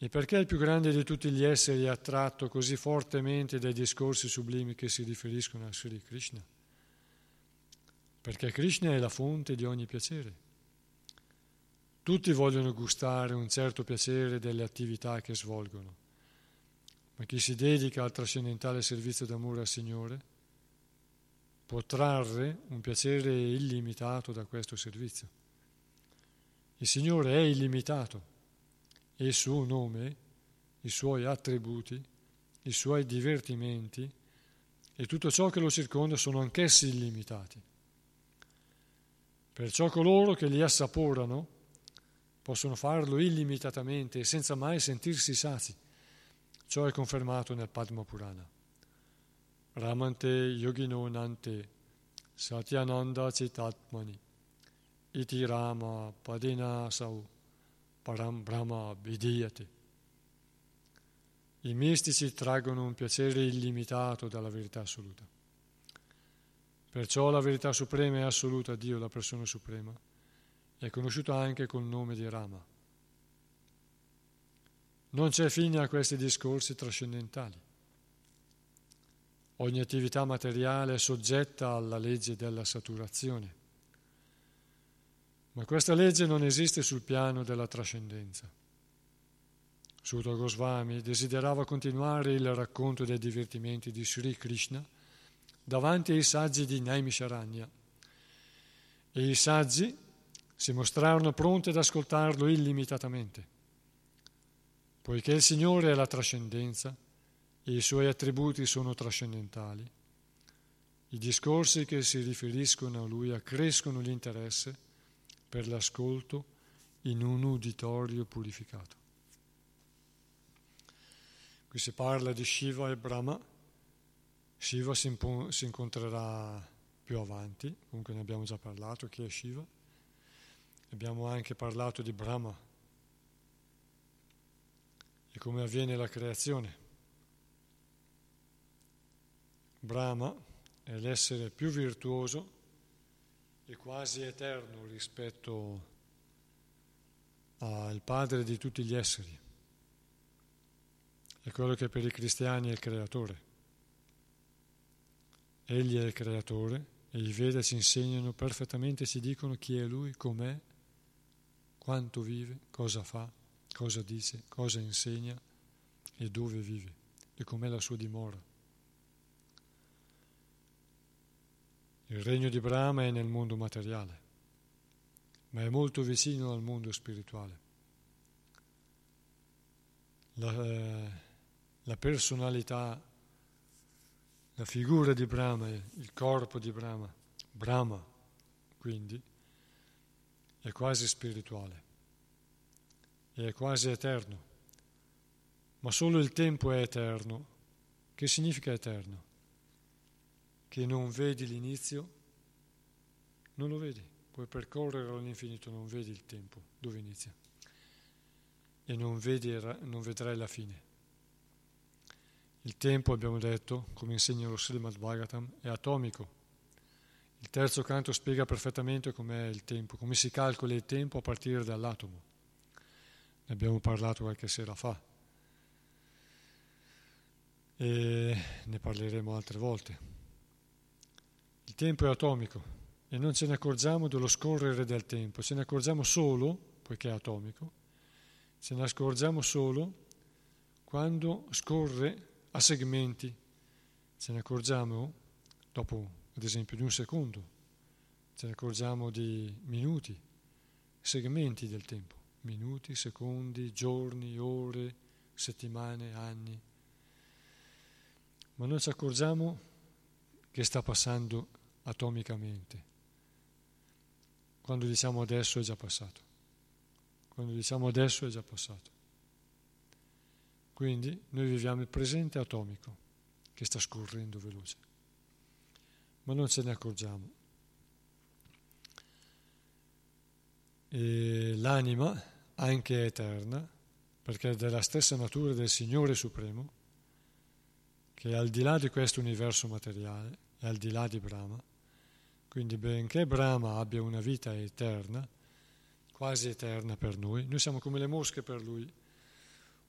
Speaker 1: e perché il più grande di tutti gli esseri è attratto così fortemente dai discorsi sublimi che si riferiscono a Sri Krishna? Perché Krishna è la fonte di ogni piacere. Tutti vogliono gustare un certo piacere delle attività che svolgono, ma chi si dedica al trascendentale servizio d'amore al Signore può trarre un piacere illimitato da questo servizio. Il Signore è illimitato e il suo nome, i suoi attributi, i suoi divertimenti e tutto ciò che lo circonda sono anch'essi illimitati. Perciò coloro che li assaporano possono farlo illimitatamente e senza mai sentirsi sazi. Ciò è confermato nel Padma Purana. Ramante yogino nante satyananda citatmani iti rama padena sau param brahma vidiyate. I mistici traggono un piacere illimitato dalla verità assoluta. Perciò la verità suprema e assoluta, Dio, la persona suprema, è conosciuta anche col nome di Rama. Non c'è fine a questi discorsi trascendentali. Ogni attività materiale è soggetta alla legge della saturazione. Ma questa legge non esiste sul piano della trascendenza. Sutta Goswami desiderava continuare il racconto dei divertimenti di Sri Krishna davanti ai saggi di Naimisharanya e i saggi si mostrarono pronti ad ascoltarlo illimitatamente. Poiché il Signore è la trascendenza e i suoi attributi sono trascendentali, i discorsi che si riferiscono a Lui accrescono l'interesse per l'ascolto in un uditorio purificato. Qui si parla di Shiva e Brahma Shiva si, impo- si incontrerà più avanti, comunque ne abbiamo già parlato, chi è Shiva. Abbiamo anche parlato di Brahma e come avviene la creazione. Brahma è l'essere più virtuoso e quasi eterno rispetto al padre di tutti gli esseri. È quello che per i cristiani è il creatore. Egli è il creatore e i Veda ci insegnano perfettamente, ci dicono chi è lui, com'è, quanto vive, cosa fa, cosa dice, cosa insegna e dove vive e com'è la sua dimora. Il regno di Brahma è nel mondo materiale, ma è molto vicino al mondo spirituale. La, eh, la personalità, la figura di Brahma, il corpo di Brahma, Brahma quindi, è quasi spirituale è quasi eterno, ma solo il tempo è eterno. Che significa eterno? che non vedi l'inizio, non lo vedi, puoi percorrere all'infinito, non vedi il tempo, dove inizia, e non, vedi, non vedrai la fine. Il tempo, abbiamo detto, come insegna lo Srimad Bhagavatam, è atomico. Il terzo canto spiega perfettamente com'è il tempo, come si calcola il tempo a partire dall'atomo. Ne abbiamo parlato qualche sera fa. E ne parleremo altre volte. Il tempo è atomico e non ce ne accorgiamo dello scorrere del tempo, ce ne accorgiamo solo, poiché è atomico, ce ne accorgiamo solo quando scorre a segmenti, ce ne accorgiamo dopo ad esempio di un secondo, ce ne accorgiamo di minuti, segmenti del tempo, minuti, secondi, giorni, ore, settimane, anni, ma non ci accorgiamo che sta passando atomicamente. Quando diciamo adesso è già passato. Quando diciamo adesso è già passato. Quindi noi viviamo il presente atomico che sta scorrendo veloce, ma non ce ne accorgiamo. E l'anima anche eterna, perché è della stessa natura del Signore Supremo, che è al di là di questo universo materiale, è al di là di Brahma, quindi benché Brahma abbia una vita eterna, quasi eterna per noi, noi siamo come le mosche per lui.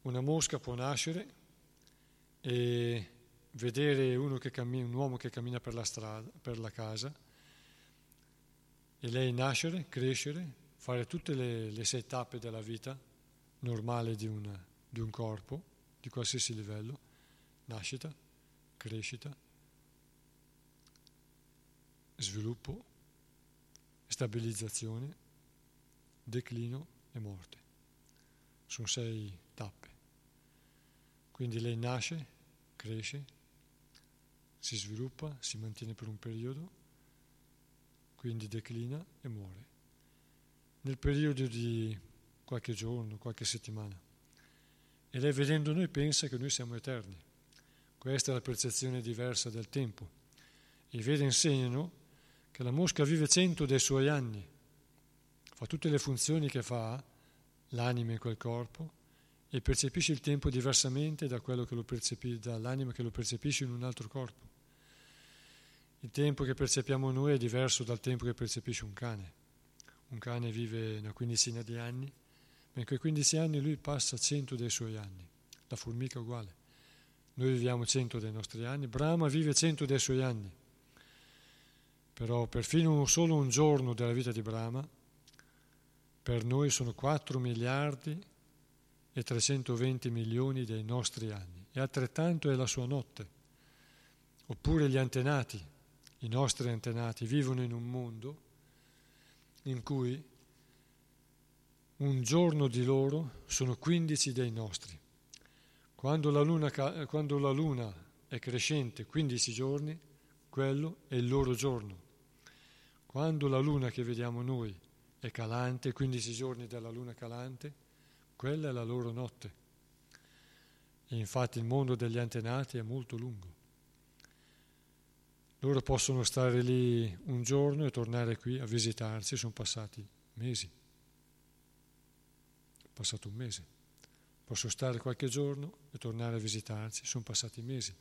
Speaker 1: Una mosca può nascere e vedere cammina, un uomo che cammina per la strada, per la casa, e lei nascere, crescere, fare tutte le, le sei tappe della vita normale di, una, di un corpo, di qualsiasi livello, nascita, crescita, sviluppo, stabilizzazione, declino e morte. Sono sei tappe. Quindi lei nasce, cresce, si sviluppa, si mantiene per un periodo, quindi declina e muore. Nel periodo di qualche giorno, qualche settimana. E lei vedendo noi pensa che noi siamo eterni. Questa è la percezione diversa del tempo. I Veda insegnano che la mosca vive cento dei suoi anni, fa tutte le funzioni che fa l'anima in quel corpo e percepisce il tempo diversamente da che dall'anima che lo percepisce in un altro corpo. Il tempo che percepiamo noi è diverso dal tempo che percepisce un cane. Un cane vive una quindicina di anni, ma in quei quindici anni lui passa cento dei suoi anni. La formica è uguale. Noi viviamo cento dei nostri anni, Brahma vive cento dei suoi anni. Però perfino solo un giorno della vita di Brahma per noi sono 4 miliardi e 320 milioni dei nostri anni e altrettanto è la sua notte. Oppure gli antenati, i nostri antenati vivono in un mondo in cui un giorno di loro sono 15 dei nostri. Quando la luna, quando la luna è crescente 15 giorni, quello è il loro giorno. Quando la luna che vediamo noi è calante, 15 giorni della luna calante, quella è la loro notte. E infatti il mondo degli antenati è molto lungo. Loro possono stare lì un giorno e tornare qui a visitarci, sono passati mesi. È passato un mese. Posso stare qualche giorno e tornare a visitarci, sono passati mesi.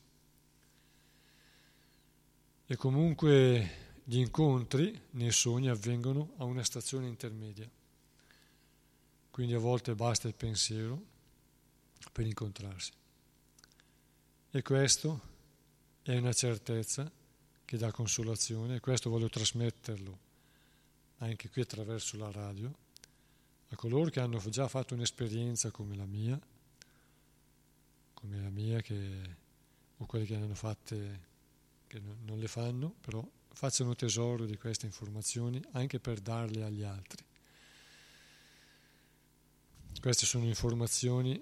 Speaker 1: E comunque gli incontri nei sogni avvengono a una stazione intermedia. Quindi a volte basta il pensiero per incontrarsi. E questo è una certezza che dà consolazione e questo voglio trasmetterlo anche qui attraverso la radio a coloro che hanno già fatto un'esperienza come la mia, come la mia che, o quelli che ne hanno fatte che non le fanno, però facciano tesoro di queste informazioni anche per darle agli altri. Queste sono informazioni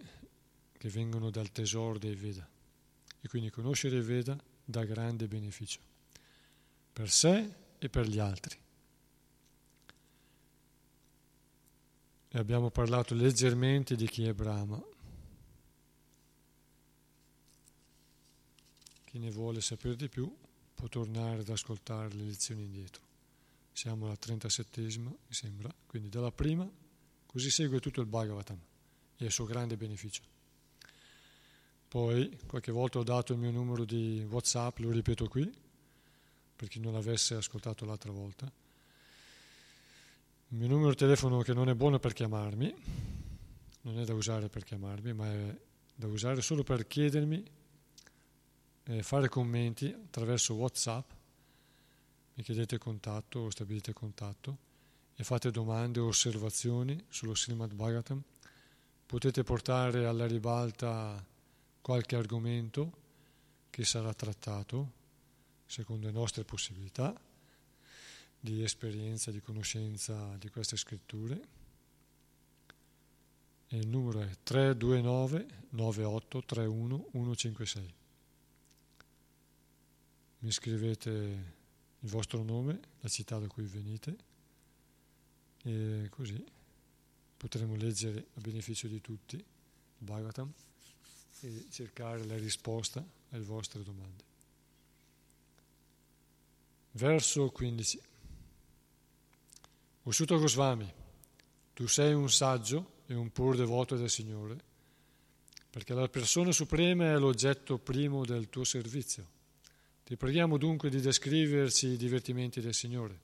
Speaker 1: che vengono dal tesoro dei Veda e quindi conoscere i Veda dà grande beneficio per sé e per gli altri. E abbiamo parlato leggermente di chi è Brahma. Chi ne vuole sapere di più può tornare ad ascoltare le lezioni indietro. Siamo alla 37esima, mi sembra, quindi dalla prima, così segue tutto il Bhagavatam e il suo grande beneficio. Poi, qualche volta ho dato il mio numero di WhatsApp, lo ripeto qui, per chi non l'avesse ascoltato l'altra volta. Il mio numero di telefono che non è buono per chiamarmi, non è da usare per chiamarmi, ma è da usare solo per chiedermi, eh, fare commenti attraverso Whatsapp, mi chiedete contatto o stabilite contatto e fate domande o osservazioni sullo Srimad Bhagavatam. Potete portare alla ribalta qualche argomento che sarà trattato secondo le nostre possibilità di esperienza, di conoscenza di queste scritture. E il numero è 329 98 31 156. Mi scrivete il vostro nome, la città da cui venite e così potremo leggere a beneficio di tutti il Bhagavatam e cercare la risposta alle vostre domande. Verso 15. Usciuto Goswami, tu sei un saggio e un pur devoto del Signore, perché la persona suprema è l'oggetto primo del tuo servizio. Ti preghiamo dunque di descriverci i divertimenti del Signore,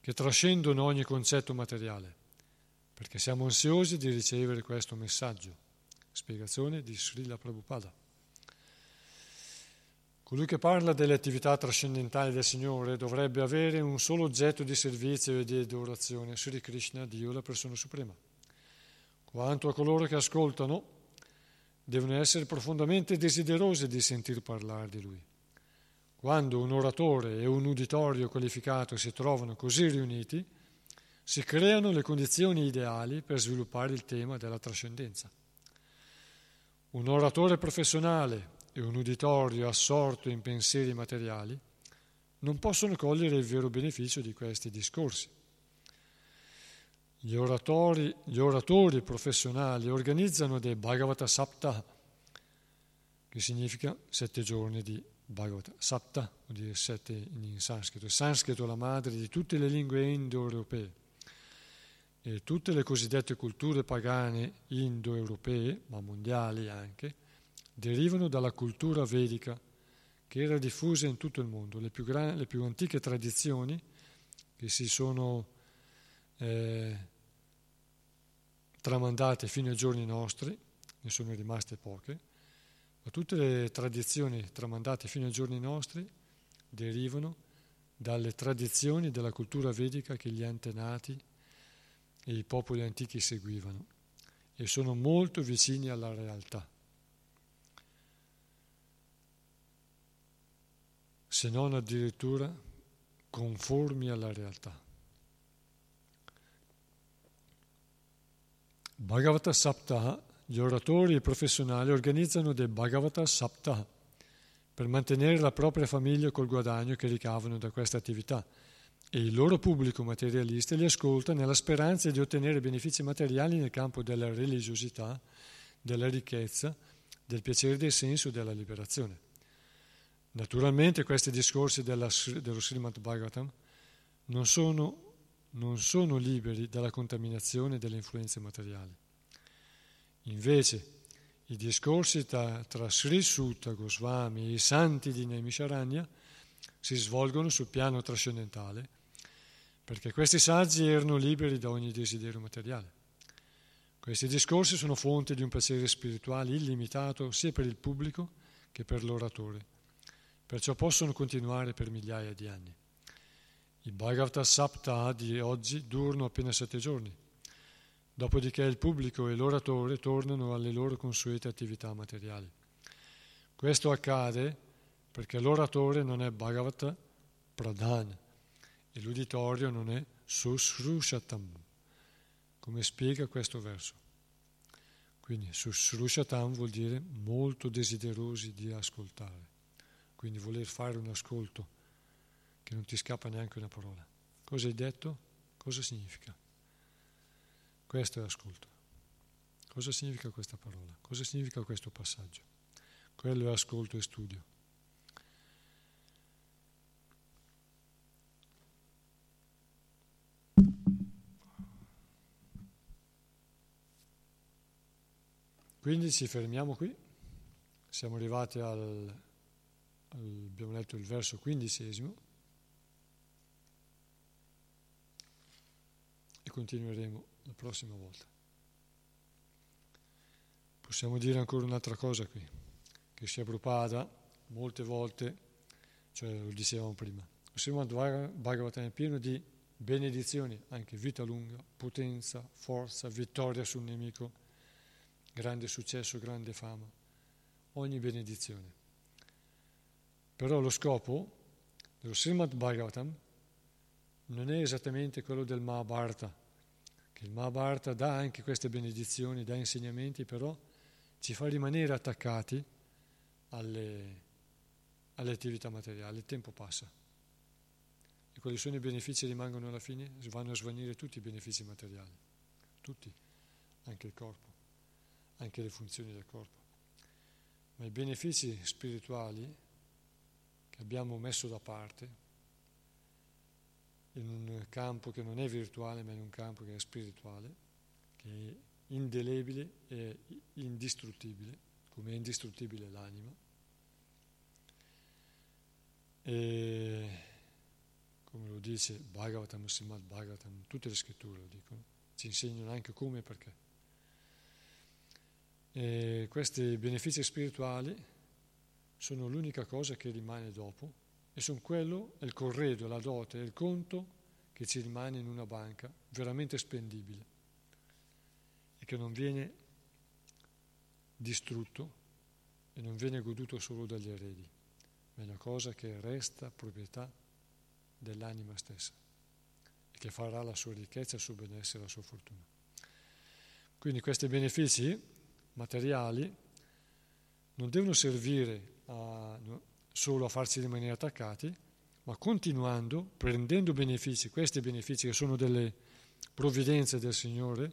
Speaker 1: che trascendono ogni concetto materiale, perché siamo ansiosi di ricevere questo messaggio. Spiegazione di Srila Prabhupada. Colui che parla delle attività trascendentali del Signore dovrebbe avere un solo oggetto di servizio e di adorazione, Sri Krishna, Dio, la persona suprema. Quanto a coloro che ascoltano, devono essere profondamente desiderosi di sentir parlare di Lui. Quando un oratore e un uditorio qualificato si trovano così riuniti, si creano le condizioni ideali per sviluppare il tema della trascendenza. Un oratore professionale e un uditorio assorto in pensieri materiali non possono cogliere il vero beneficio di questi discorsi. Gli oratori, gli oratori professionali organizzano dei Bhagavata Sapta, che significa sette giorni di Bhagavata. Sapta vuol dire sette in sanscrito. Il sanscrito è la madre di tutte le lingue indoeuropee e tutte le cosiddette culture pagane indoeuropee, ma mondiali anche, derivano dalla cultura vedica che era diffusa in tutto il mondo. Le più, gran, le più antiche tradizioni che si sono eh, tramandate fino ai giorni nostri, ne sono rimaste poche, ma tutte le tradizioni tramandate fino ai giorni nostri derivano dalle tradizioni della cultura vedica che gli antenati e i popoli antichi seguivano e sono molto vicini alla realtà. Se non addirittura conformi alla realtà. Bhagavata Saptaha, gli oratori e i professionali organizzano dei Bhagavata Saptaha per mantenere la propria famiglia col guadagno che ricavano da questa attività e il loro pubblico materialista li ascolta nella speranza di ottenere benefici materiali nel campo della religiosità, della ricchezza, del piacere del senso e della liberazione. Naturalmente questi discorsi della, dello Srimad Bhagavatam non sono, non sono liberi dalla contaminazione delle influenze materiali. Invece, i discorsi tra, tra Sri Sutta Goswami e i santi di Naimisharanya si svolgono sul piano trascendentale, perché questi saggi erano liberi da ogni desiderio materiale. Questi discorsi sono fonte di un piacere spirituale illimitato sia per il pubblico che per l'oratore, perciò possono continuare per migliaia di anni. I Bhagavata Sapta di oggi durano appena sette giorni dopodiché il pubblico e l'oratore tornano alle loro consuete attività materiali. Questo accade perché l'oratore non è Bhagavata Pradhan e l'uditorio non è Susrushatam, come spiega questo verso. Quindi Susrushatam vuol dire molto desiderosi di ascoltare, quindi voler fare un ascolto che non ti scappa neanche una parola. Cosa hai detto? Cosa significa? Questo è ascolto. Cosa significa questa parola? Cosa significa questo passaggio? Quello è ascolto e studio. Quindi ci fermiamo qui, siamo arrivati al, abbiamo letto il verso quindicesimo e continueremo la prossima volta. Possiamo dire ancora un'altra cosa qui, che sia Prabhupada molte volte, cioè lo dicevamo prima, Srimad Bhagavatam è pieno di benedizioni, anche vita lunga, potenza, forza, vittoria sul nemico, grande successo, grande fama, ogni benedizione. Però lo scopo dello Srimad Bhagavatam non è esattamente quello del Mahabharata, che il Mahabharata dà anche queste benedizioni, dà insegnamenti, però ci fa rimanere attaccati alle, alle attività materiali, il tempo passa. E quali sono i benefici che rimangono alla fine? Vanno a svanire tutti i benefici materiali, tutti, anche il corpo, anche le funzioni del corpo. Ma i benefici spirituali che abbiamo messo da parte, in un campo che non è virtuale ma in un campo che è spirituale, che è indelebile e indistruttibile, come è indistruttibile l'anima. E come lo dice Bhagavatam, Srimad Bhagavatam, tutte le scritture lo dicono, ci insegnano anche come e perché. E questi benefici spirituali sono l'unica cosa che rimane dopo e sono quello, il corredo, la dote, il conto che ci rimane in una banca veramente spendibile e che non viene distrutto e non viene goduto solo dagli eredi, ma è una cosa che resta proprietà dell'anima stessa e che farà la sua ricchezza, il suo benessere, la sua fortuna. Quindi questi benefici materiali non devono servire a, solo a farci rimanere attaccati, ma continuando, prendendo benefici, questi benefici che sono delle provvidenze del Signore,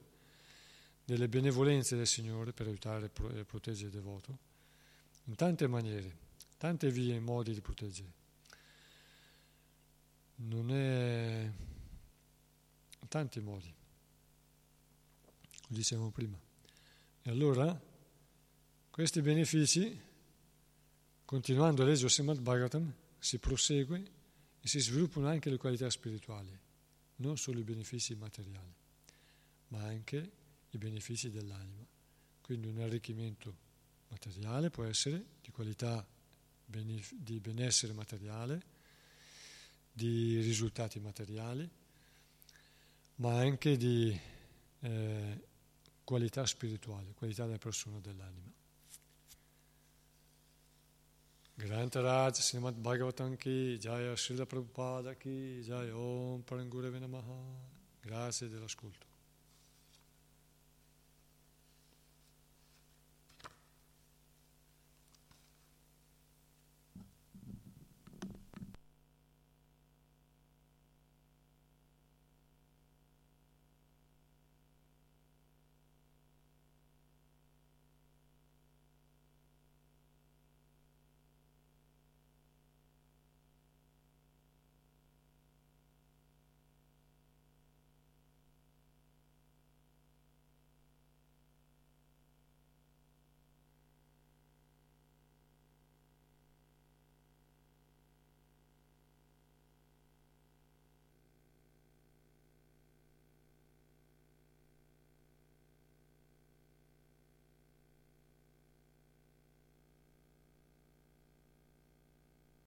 Speaker 1: delle benevolenze del Signore per aiutare e proteggere il devoto, in tante maniere, tante vie e modi di proteggere. Non è in tanti modi, lo dicevamo prima. E allora questi benefici Continuando a leggere Srimad Bhagavatam si prosegue e si sviluppano anche le qualità spirituali, non solo i benefici materiali, ma anche i benefici dell'anima. Quindi un arricchimento materiale può essere di qualità di benessere materiale, di risultati materiali, ma anche di eh, qualità spirituale, qualità della persona dell'anima. Grantaraj Srimad Bhagavatam ki Jaya Srila Prabhupada ki Jaya Om Parangurave Namaha. Grazie dell'ascolto.